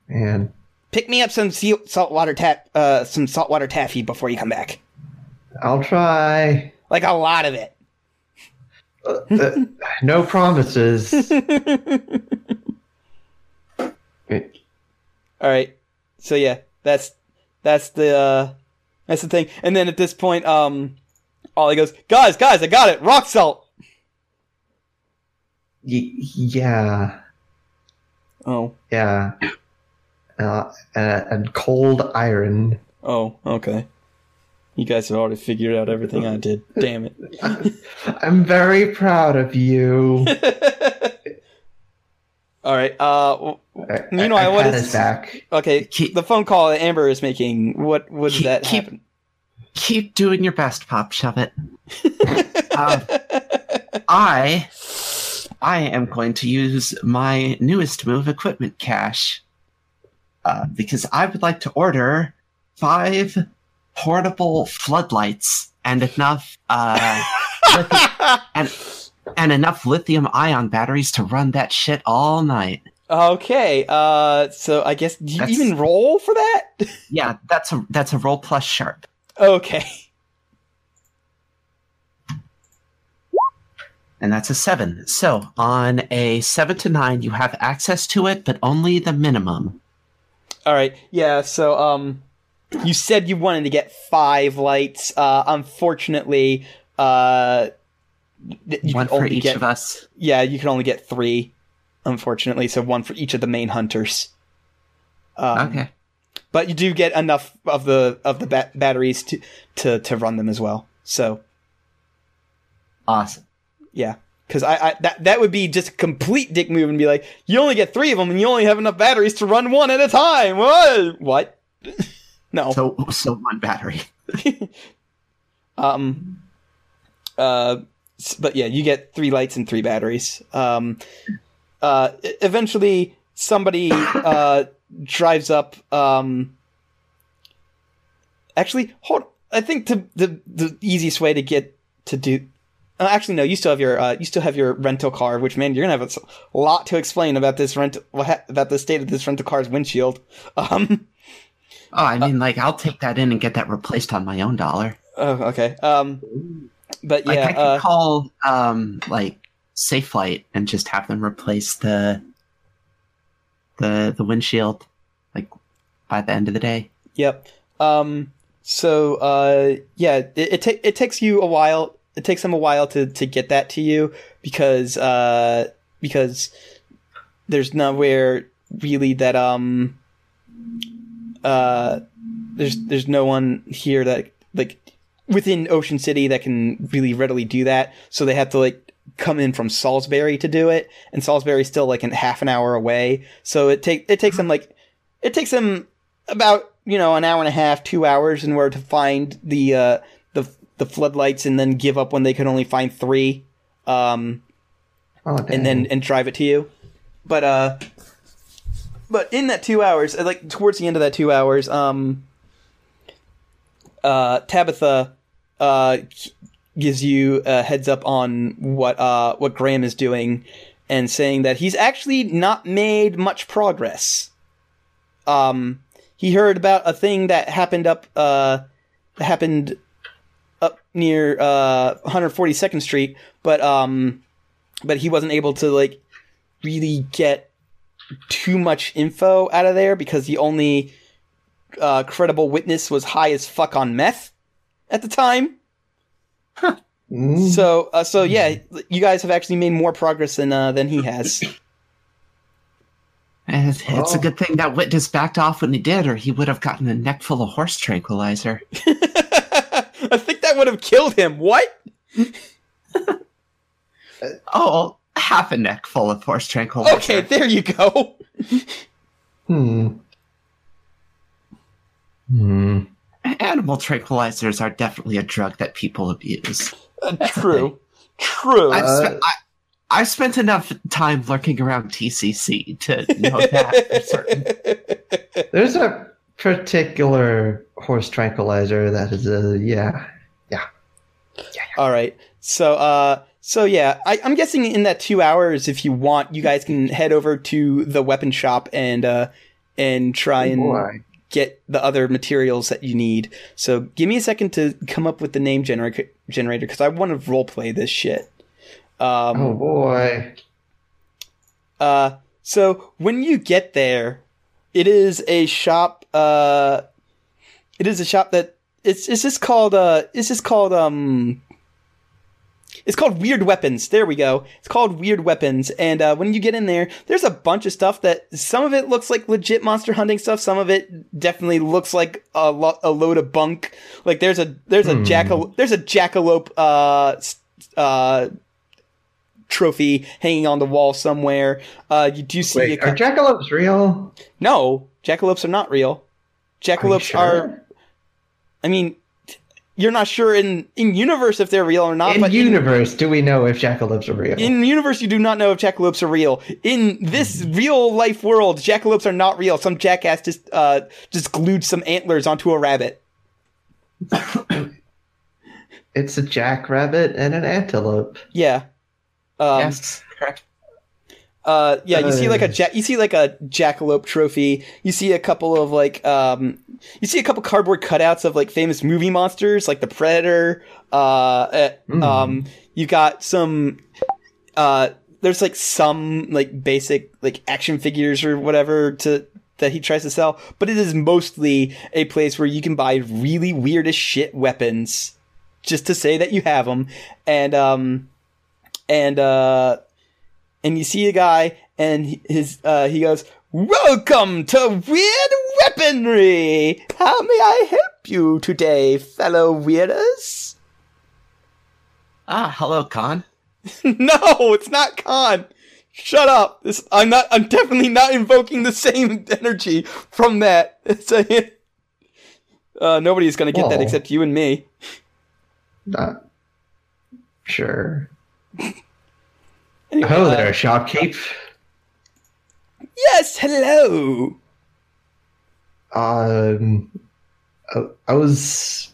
[SPEAKER 3] And
[SPEAKER 1] Pick me up some sea- saltwater tap, uh, some saltwater taffy before you come back.
[SPEAKER 3] I'll try.
[SPEAKER 1] Like a lot of it.
[SPEAKER 3] Uh, uh, no promises. *laughs*
[SPEAKER 1] All right. So yeah, that's that's the uh, that's the thing. And then at this point, um, Ollie goes, "Guys, guys, I got it. Rock salt."
[SPEAKER 3] y- yeah.
[SPEAKER 1] Oh,
[SPEAKER 3] Yeah. Uh, and, and cold iron.
[SPEAKER 1] oh, okay. You guys have already figured out everything I did. Damn it. *laughs*
[SPEAKER 3] I'm very proud of you. *laughs*
[SPEAKER 1] All right. Uh,
[SPEAKER 3] I-
[SPEAKER 1] Meanwhile,
[SPEAKER 3] I, I
[SPEAKER 1] what
[SPEAKER 3] pat back.
[SPEAKER 1] okay.
[SPEAKER 4] Keep-
[SPEAKER 1] The phone call that Amber is making. What would
[SPEAKER 4] Keep-
[SPEAKER 1] that
[SPEAKER 4] keep-
[SPEAKER 1] happen?
[SPEAKER 4] Keep doing your best, Pop. Shove it. Um, *laughs* I, I am going to use my newest move, Equipment Cache, uh, because I would like to order five portable floodlights and enough, uh, lithium, *laughs* and and enough lithium-ion batteries to run that shit all night.
[SPEAKER 1] Okay. Uh, so I guess do you
[SPEAKER 4] That's-
[SPEAKER 1] even roll for that? *laughs*
[SPEAKER 4] Yeah, that's a that's a roll plus sharp.
[SPEAKER 1] okay.
[SPEAKER 4] and that's a seven. So on a seven to nine, you have access to it, but only the minimum.
[SPEAKER 1] All right. Yeah. So, um, you said you wanted to get five lights. Uh, unfortunately, uh, you
[SPEAKER 4] One
[SPEAKER 1] can
[SPEAKER 4] for
[SPEAKER 1] only
[SPEAKER 4] each
[SPEAKER 1] get,
[SPEAKER 4] of us.
[SPEAKER 1] Yeah, you can only get three. Unfortunately, so one for each of the main hunters. Um,
[SPEAKER 4] okay.
[SPEAKER 1] But you do get enough of the of the ba- batteries to to to run them as well. So
[SPEAKER 4] Awesome.
[SPEAKER 1] yeah, because I, I that that would be just a complete dick move and be like, you only get three of them and you only have enough batteries to run one at a time. What? What? *laughs* no.
[SPEAKER 4] So so one battery. *laughs*
[SPEAKER 1] Um, uh, but yeah, you get three lights and three batteries. Um, uh, eventually, somebody uh, drives up. Um, actually, hold. I think the the the easiest way to get to do. Uh, actually, no. You still have your uh, you still have your rental car, which man, you're gonna have a lot to explain about this rent about the state of this rental car's windshield. *laughs* Um,
[SPEAKER 4] Oh, I mean, like I'll take that in and get that replaced on my own dollar.
[SPEAKER 1] oh, okay. Um, but
[SPEAKER 4] Like
[SPEAKER 1] yeah,
[SPEAKER 4] I could
[SPEAKER 1] uh,
[SPEAKER 4] call um like Safelite and just have them replace the the the windshield like by the end of the day.
[SPEAKER 1] Yep. Um. So, uh, yeah, it it, ta- it takes you a while. It takes them a while to to get that to you because uh because there's nowhere really that um uh there's there's no one here that like within Ocean City that can really readily do that. So they have to like come in from Salisbury to do it, and Salisbury's still like in half an hour away. So it take it takes them like it takes them about you know an hour and a half, two hours in order to find the uh, the floodlights, and then give up when they can only find three, um,
[SPEAKER 3] Oh,
[SPEAKER 1] and then and drive it to you. But uh, but in that two hours, uh, like towards the end of that two hours, um, uh, Tabitha uh gives you a heads up on what uh what Graham is doing, and saying that he's actually not made much progress. Um, he heard about a thing that happened up uh happened up near uh 142nd Street, but um but he wasn't able to like really get too much info out of there because the only uh, credible witness was high as fuck on meth at the time.
[SPEAKER 3] Mm.
[SPEAKER 1] So uh, so yeah, you guys have actually made more progress than uh, than he has. *coughs*
[SPEAKER 4] And it's, it's a
[SPEAKER 3] Oh.
[SPEAKER 4] good thing that witness backed off when he did, or he would have gotten a neck full of horse tranquilizer. *laughs*
[SPEAKER 1] I think that would have killed him. What? *laughs*
[SPEAKER 4] Oh, half a neck full of horse tranquilizer.
[SPEAKER 1] Okay, there you go. *laughs*
[SPEAKER 3] Hmm. Hmm.
[SPEAKER 4] Animal tranquilizers are definitely a drug that people abuse.
[SPEAKER 1] Uh, true. True.
[SPEAKER 4] I've,
[SPEAKER 3] Uh,
[SPEAKER 4] spent, I, I've spent enough time lurking around TCC to know that for certain. *laughs*
[SPEAKER 3] There's a particular horse tranquilizer that is a yeah. Yeah. yeah.
[SPEAKER 1] All right. So, uh, so yeah, I, I'm guessing in that two hours, if you want, you guys can head over to the weapon shop and uh, and try and
[SPEAKER 3] Boy.
[SPEAKER 1] get the other materials that you need. So, give me a second to come up with the name gener- generator because I want to role play this shit. Um,
[SPEAKER 3] Oh boy.
[SPEAKER 1] Uh, so when you get there, it is a shop. Uh, it is a shop that it's. Is this called? Uh, is this called? Um, it's called Weird Weapons. There we go. It's called Weird Weapons. And uh, when you get in there, there's a bunch of stuff that some of it looks like legit monster hunting stuff. Some of it definitely looks like a, lo- a load of bunk. Like there's a there's a jackal there's a jackalope uh uh trophy hanging on the wall somewhere. Uh, you do see
[SPEAKER 3] Wait,
[SPEAKER 1] a,
[SPEAKER 3] are jackalopes real?
[SPEAKER 1] no jackalopes are not real.
[SPEAKER 3] Are
[SPEAKER 1] Jackalopes
[SPEAKER 3] sure?
[SPEAKER 1] are. I mean, you're not sure in in universe if they're real or not.
[SPEAKER 3] in
[SPEAKER 1] but
[SPEAKER 3] universe. do we know if jackalopes are real?
[SPEAKER 1] In universe, you do not know if jackalopes are real. In this real life world, jackalopes are not real. Some jackass just uh just glued some antlers onto a rabbit. *coughs*
[SPEAKER 3] it's a jackrabbit and an antelope.
[SPEAKER 1] Yeah. Um,
[SPEAKER 5] yes, correct.
[SPEAKER 1] Uh, yeah, you see like a
[SPEAKER 3] Uh.
[SPEAKER 1] jack, you see like a jackalope trophy. You see a couple of like, um, you see a couple cardboard cutouts of like famous movie monsters, like the Predator. Uh, uh
[SPEAKER 3] Mm.
[SPEAKER 1] um, you got some, uh, there's like some like basic like action figures or whatever to that he tries to sell, but it is mostly a place where you can buy really weird as shit weapons just to say that you have them, and um, and uh and you see a guy and he- his uh he goes welcome to weird weaponry! How may i help you today fellow weirders?
[SPEAKER 5] Ah, hello, Khan. *laughs*
[SPEAKER 1] no it's not khan. Shut up. This i'm not i'm definitely not invoking the same *laughs* energy from that. It's a uh nobody's gonna get that except you and me.
[SPEAKER 3] Not sure. *laughs*
[SPEAKER 1] Anyway, uh,
[SPEAKER 3] there, shopkeep.
[SPEAKER 1] yes hello
[SPEAKER 3] Um, I, I was.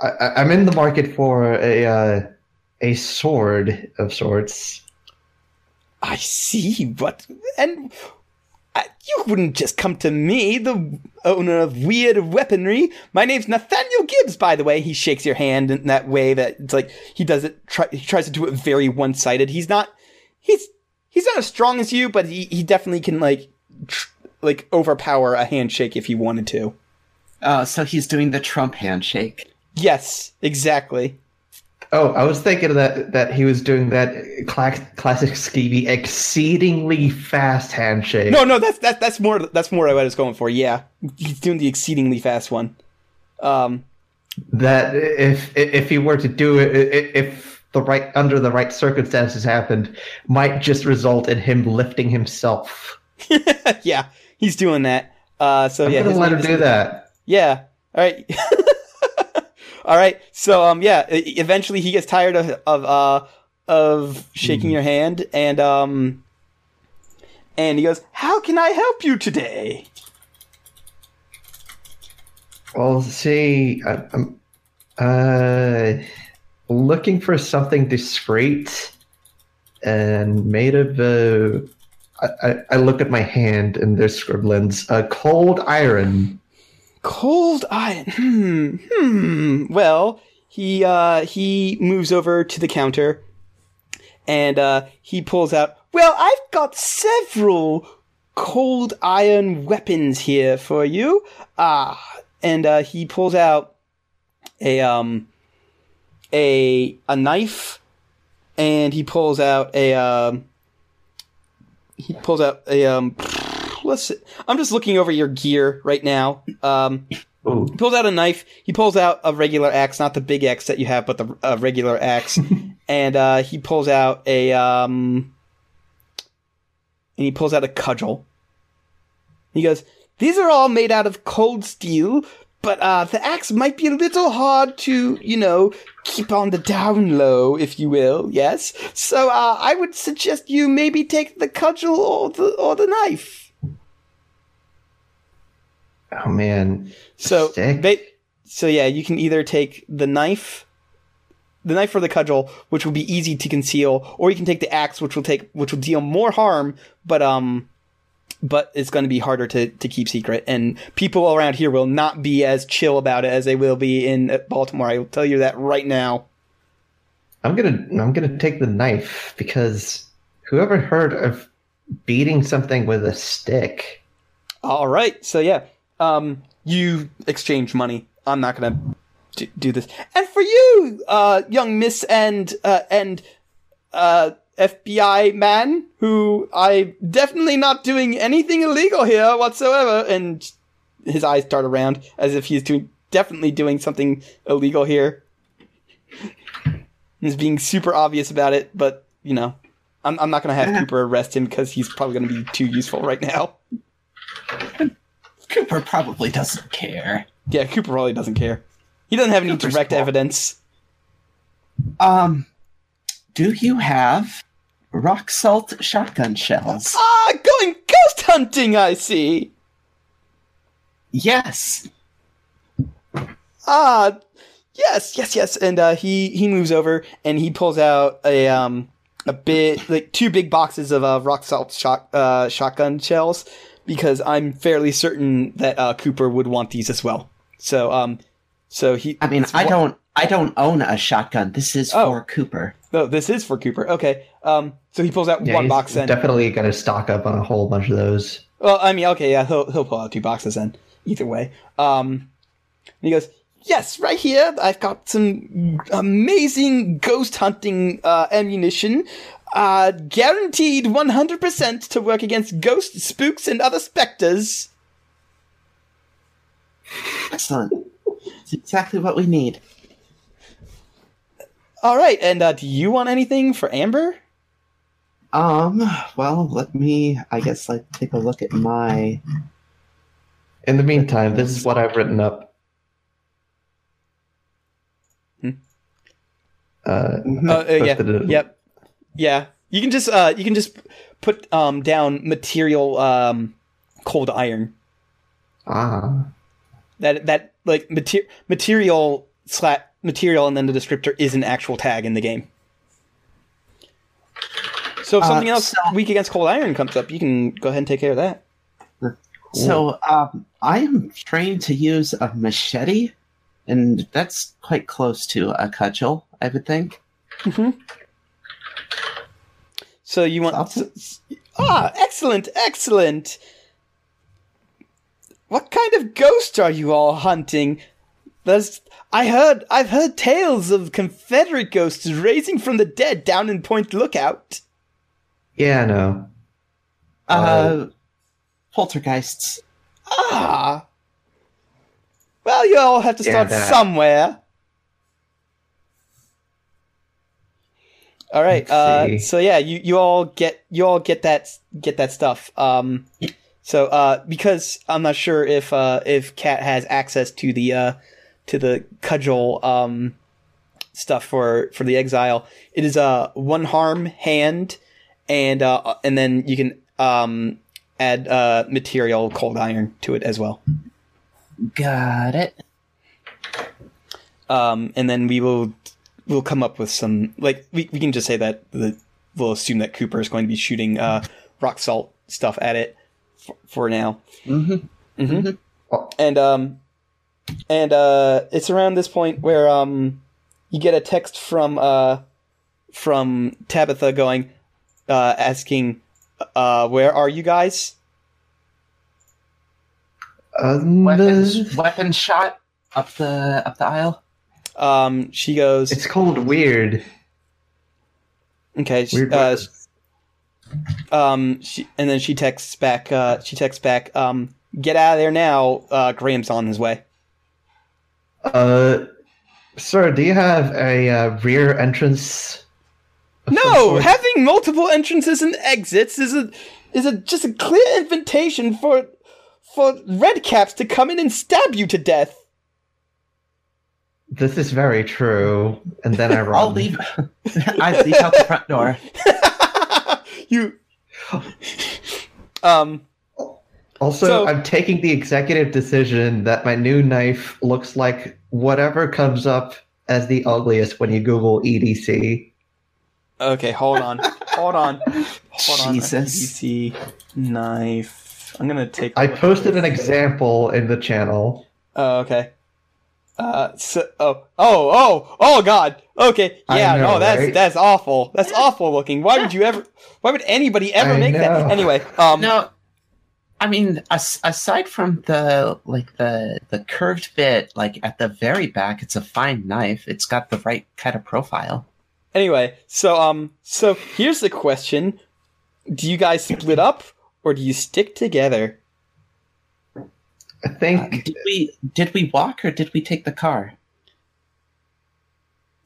[SPEAKER 3] I, I'm in the market for a uh, a sword of sorts.
[SPEAKER 1] I see. What? And uh, you wouldn't just come to me, the owner of weird weaponry. My name's Nathaniel Gibbs, by the way. He shakes your hand in that way that it's like he does it. Try, he tries to do it very one-sided. He's not. He's he's not as strong as you, but he he definitely can like tr- like overpower a handshake if he wanted to.
[SPEAKER 5] Oh, so he's doing the Trump handshake.
[SPEAKER 1] Yes, exactly.
[SPEAKER 3] Oh, I was thinking that that he was doing that cla- classic skeevy, exceedingly fast handshake.
[SPEAKER 1] No, no, that's that's that's more that's more what I was going for. Yeah, he's doing the exceedingly fast one. Um.
[SPEAKER 3] that if if he were to do it, if the right under the right circumstances happened, might just result in him lifting himself. *laughs*
[SPEAKER 1] yeah, he's doing that. Uh, so
[SPEAKER 3] I'm
[SPEAKER 1] yeah,
[SPEAKER 3] gonna let him do that.
[SPEAKER 1] Yeah. All right. *laughs* All right. So um, yeah. Eventually, he gets tired of of uh of shaking your hand, and um, and he goes, "How can I help you today?"
[SPEAKER 3] Well, see, I- I'm uh, looking for something discreet and made of. Uh, I, look at my hand and there's scribblings. Uh, cold iron.
[SPEAKER 1] Cold iron. Hmm. Hmm. Well, he uh he moves over to the counter and uh he pulls out, "Well, I've got several cold iron weapons here for you." Ah, and uh he pulls out a um a a knife and he pulls out a um he pulls out a um *sighs* let's see. I'm just looking over your gear right now. Um
[SPEAKER 3] Ooh.
[SPEAKER 1] he pulls out a knife. He pulls out a regular axe, not the big axe that you have, but the uh, regular axe. *laughs* and uh, he pulls out a um, and he pulls out a cudgel. He goes, "These are all made out of cold steel, but uh, the axe might be a little hard to, you know, keep on the down low, if you will. Yes. So uh, I would suggest you maybe take the cudgel or the or the knife."
[SPEAKER 3] Oh man.
[SPEAKER 1] So, ba- so yeah, you can either take the knife, the knife or the cudgel, which will be easy to conceal, or you can take the axe, which will take, which will deal more harm, but um, but it's going to be harder to to keep secret, and people around here will not be as chill about it as they will be in uh, Baltimore. I will tell you that right now.
[SPEAKER 3] I'm gonna I'm gonna take the knife because whoever heard of beating something with a stick?
[SPEAKER 1] All right, so yeah, um, you exchange money. I'm not gonna do, do this. And for you, uh, young Miss and uh, and uh, FBI man, who I definitely not doing anything illegal here whatsoever. And his eyes dart around as if he's doing definitely doing something illegal here. *laughs* He's being super obvious about it, but you know, I'm I'm not gonna have Cooper arrest him because he's probably gonna be too useful right now. *laughs*
[SPEAKER 5] Cooper probably doesn't care.
[SPEAKER 1] Yeah, Cooper probably doesn't care. He doesn't have any
[SPEAKER 5] Cooper's
[SPEAKER 1] direct
[SPEAKER 5] small.
[SPEAKER 1] evidence.
[SPEAKER 5] Um, do you have rock salt shotgun shells?
[SPEAKER 1] Ah, going ghost hunting, I see.
[SPEAKER 5] Yes.
[SPEAKER 1] Ah, yes, yes, yes. And uh, he he moves over and he pulls out a um a bit like two big boxes of uh, rock salt shot uh, shotgun shells because I'm fairly certain that uh, Cooper would want these as well. So um, so he.
[SPEAKER 5] I mean, I don't. I don't own a shotgun. This is
[SPEAKER 1] Oh.
[SPEAKER 5] for Cooper.
[SPEAKER 1] Oh, this is for Cooper. Okay. Um, so he pulls out
[SPEAKER 3] Yeah,
[SPEAKER 1] one
[SPEAKER 3] he's
[SPEAKER 1] box then.
[SPEAKER 3] definitely going to stock up on a whole bunch of those.
[SPEAKER 1] Well, I mean, okay, yeah, he'll he'll pull out two boxes then. Either way, um, and he goes, "Yes, right here. I've got some amazing ghost hunting uh, ammunition, uh, guaranteed one hundred percent to work against ghosts, spooks, and other specters."
[SPEAKER 4] Excellent. It's exactly what we need.
[SPEAKER 1] All right, and uh, do you want anything for Amber?
[SPEAKER 4] Um, well, let me, I guess, like, take a look at my.
[SPEAKER 3] In the meantime, this is what I've written up.
[SPEAKER 1] Hmm.
[SPEAKER 3] Uh,
[SPEAKER 4] Mhm.
[SPEAKER 1] Uh, uh, yeah,
[SPEAKER 3] posted
[SPEAKER 1] yep, yeah. You can just uh, you can just put um down material um cold iron.
[SPEAKER 3] ah,
[SPEAKER 1] that that like mater- material slat material and then the descriptor is an actual tag in the game. So if
[SPEAKER 4] Uh,
[SPEAKER 1] something else
[SPEAKER 4] so-
[SPEAKER 1] weak against cold iron comes up, you can go ahead and take care of that.
[SPEAKER 4] So, um, I am trained to use a machete, and that's quite close to a cudgel, I would think.
[SPEAKER 1] So you want s- ah excellent excellent. What kind of ghost are you all hunting? There's I heard I've heard tales of Confederate ghosts raising from the dead down in Point Lookout.
[SPEAKER 3] yeah, I know.
[SPEAKER 4] Uh, poltergeists.
[SPEAKER 1] Ah. Well, you all have to
[SPEAKER 3] Yeah,
[SPEAKER 1] start
[SPEAKER 3] that-
[SPEAKER 1] somewhere. All right. Uh, so yeah, you, you all get you all get that get that stuff. Um, so uh, because I'm not sure if uh, if Kat has access to the uh, to the cudgel um, stuff for for the exile, it is a uh, one harm hand, and uh, and then you can um, add uh, material cold iron to it as well.
[SPEAKER 5] Got it.
[SPEAKER 1] um, and then we will we'll come up with some like we, we can just say that the, we'll assume that Cooper is going to be shooting uh, rock salt stuff at it for, for now.
[SPEAKER 5] Mm-hmm.
[SPEAKER 1] hmm
[SPEAKER 3] Oh.
[SPEAKER 1] And um, and uh, it's around this point where um, you get a text from uh, from Tabitha going uh, asking, uh, "Where are you guys?"
[SPEAKER 3] Um,
[SPEAKER 5] Weapons, weapon shot up the up the aisle.
[SPEAKER 1] Um, she goes,
[SPEAKER 3] it's called weird.
[SPEAKER 1] "Okay." she-
[SPEAKER 3] Weird.
[SPEAKER 1] uh, um she and then she texts back uh she texts back um get out of there now uh graham's on his way
[SPEAKER 3] Uh, sir, do you have a uh, rear entrance?
[SPEAKER 1] no having multiple entrances and exits is a is a just a clear invitation for for red caps to come in and stab you to death
[SPEAKER 3] This is very true. And then I *laughs* run.
[SPEAKER 5] I'll leave. *laughs* I leave out the front door. *laughs*
[SPEAKER 1] you *gasps* um
[SPEAKER 3] Also,
[SPEAKER 1] So-
[SPEAKER 3] I'm taking the executive decision that my new knife looks like whatever comes up as the ugliest when you Google EDC.
[SPEAKER 1] okay hold on hold on *laughs* hold on
[SPEAKER 4] Jesus.
[SPEAKER 1] EDC knife i'm gonna take
[SPEAKER 3] I posted an example in the channel.
[SPEAKER 1] Oh, okay. Uh, so, oh, oh, oh, oh, God. Okay, yeah,
[SPEAKER 3] know,
[SPEAKER 1] no, that's
[SPEAKER 3] right?
[SPEAKER 1] that's awful. That's awful looking. Why would you ever? Why would anybody ever
[SPEAKER 3] I
[SPEAKER 1] make
[SPEAKER 3] know.
[SPEAKER 1] that? Anyway, um,
[SPEAKER 5] No, I mean, as, aside from the like the the curved bit, like at the very back, it's a fine knife. It's got the right kind of profile.
[SPEAKER 1] Anyway, so um, so here's the question: Do you guys split up or do you stick together?
[SPEAKER 3] I
[SPEAKER 5] Uh,
[SPEAKER 3] think
[SPEAKER 5] did we did we walk or did we take the car?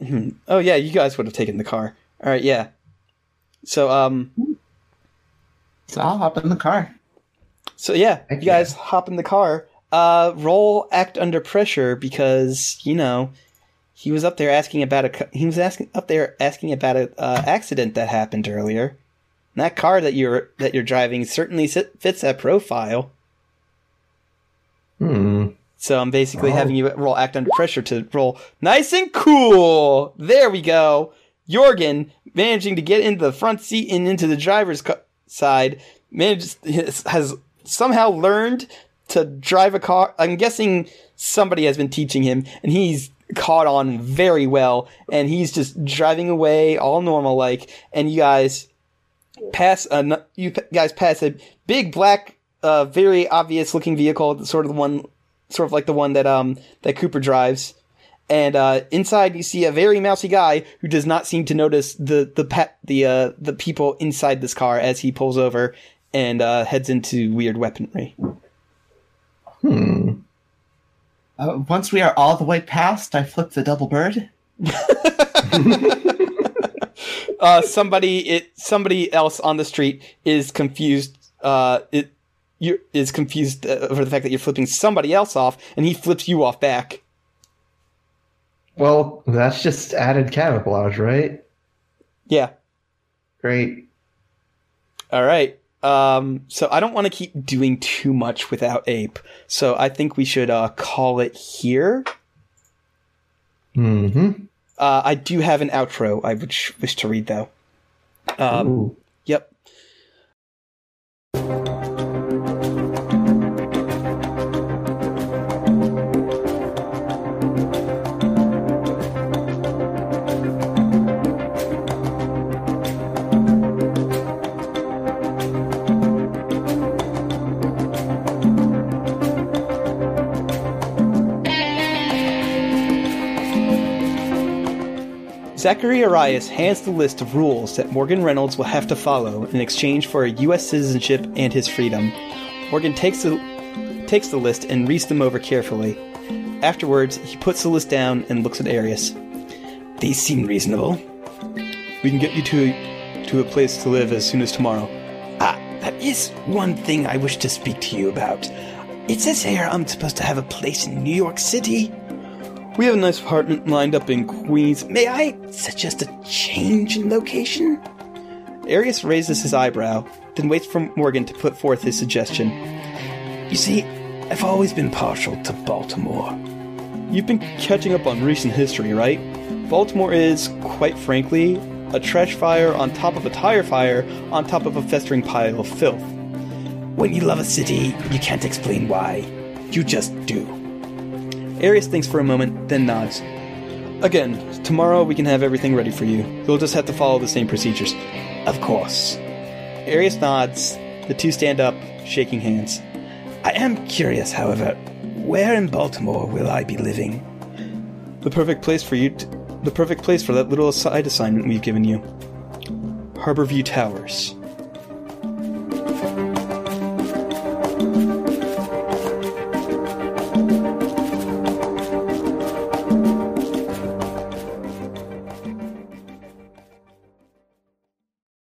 [SPEAKER 1] Hmm. Oh yeah, you guys would have taken the car. All right, yeah. So um,
[SPEAKER 5] So I'll hop in the car.
[SPEAKER 1] So yeah,
[SPEAKER 3] Heck
[SPEAKER 1] you guys hop in the car. Uh, roll act under pressure because you know he was up there asking about a he was asking up there asking about a uh, accident that happened earlier. And that car that you're that you're driving certainly sit- fits that profile.
[SPEAKER 3] hmm.
[SPEAKER 1] So I'm basically
[SPEAKER 3] Oh.
[SPEAKER 1] having you roll act under pressure to roll nice and cool. There we go. Jorgen managing to get into the front seat and into the driver's side manages has somehow learned to drive a car. I'm guessing somebody has been teaching him, and he's caught on very well. And he's just driving away all normal like. And you guys pass a you guys pass a big black, uh, very obvious looking vehicle, sort of the one sort of like the one that um that Cooper drives. And uh, inside, you see a very mousy guy who does not seem to notice the the pet the uh, the people inside this car as he pulls over and uh, heads into weird weaponry.
[SPEAKER 3] Hmm.
[SPEAKER 5] Uh, once we are all the way past, I flip the double bird. *laughs*
[SPEAKER 1] Uh, somebody it somebody else on the street is confused. Uh, it you is confused uh, over the fact that you're flipping somebody else off, and he flips you off back.
[SPEAKER 3] Well, that's just added camouflage, right?
[SPEAKER 1] Yeah.
[SPEAKER 3] Great.
[SPEAKER 1] All right. Um, so I don't want to keep doing too much without Ape. So I think we should uh, call it here.
[SPEAKER 3] hmm
[SPEAKER 1] Uh, I do have an outro I would sh- wish to read though. Um, Zachary Arias hands the list of rules that Morgan Reynolds will have to follow in exchange for a U.S. citizenship and his freedom. Morgan takes the takes the list and reads them over carefully. Afterwards, he puts the list down and looks at Arias. These seem reasonable. We can get you to a, to a place to live as soon as tomorrow. Ah, that is one thing I wish to speak to you about. It says here I'm supposed to have a place in New York City. We have a nice apartment lined up in Queens. May I suggest a change in location? Arias raises his eyebrow, then waits for Morgan to put forth his suggestion. You see, I've always been partial to Baltimore. You've been catching up on recent history, right? Baltimore is, quite frankly, a trash fire on top of a tire fire on top of a festering pile of filth. When you love a city, you can't explain why. You just do. Arias thinks for a moment, then nods. Again, tomorrow we can have everything ready for you. You'll just have to follow the same procedures. Of course. Arias nods. The two stand up, shaking hands. I am curious, however, where in Baltimore will I be living? The perfect place for you. The perfect place for that little side assignment we've given you. Harborview Towers.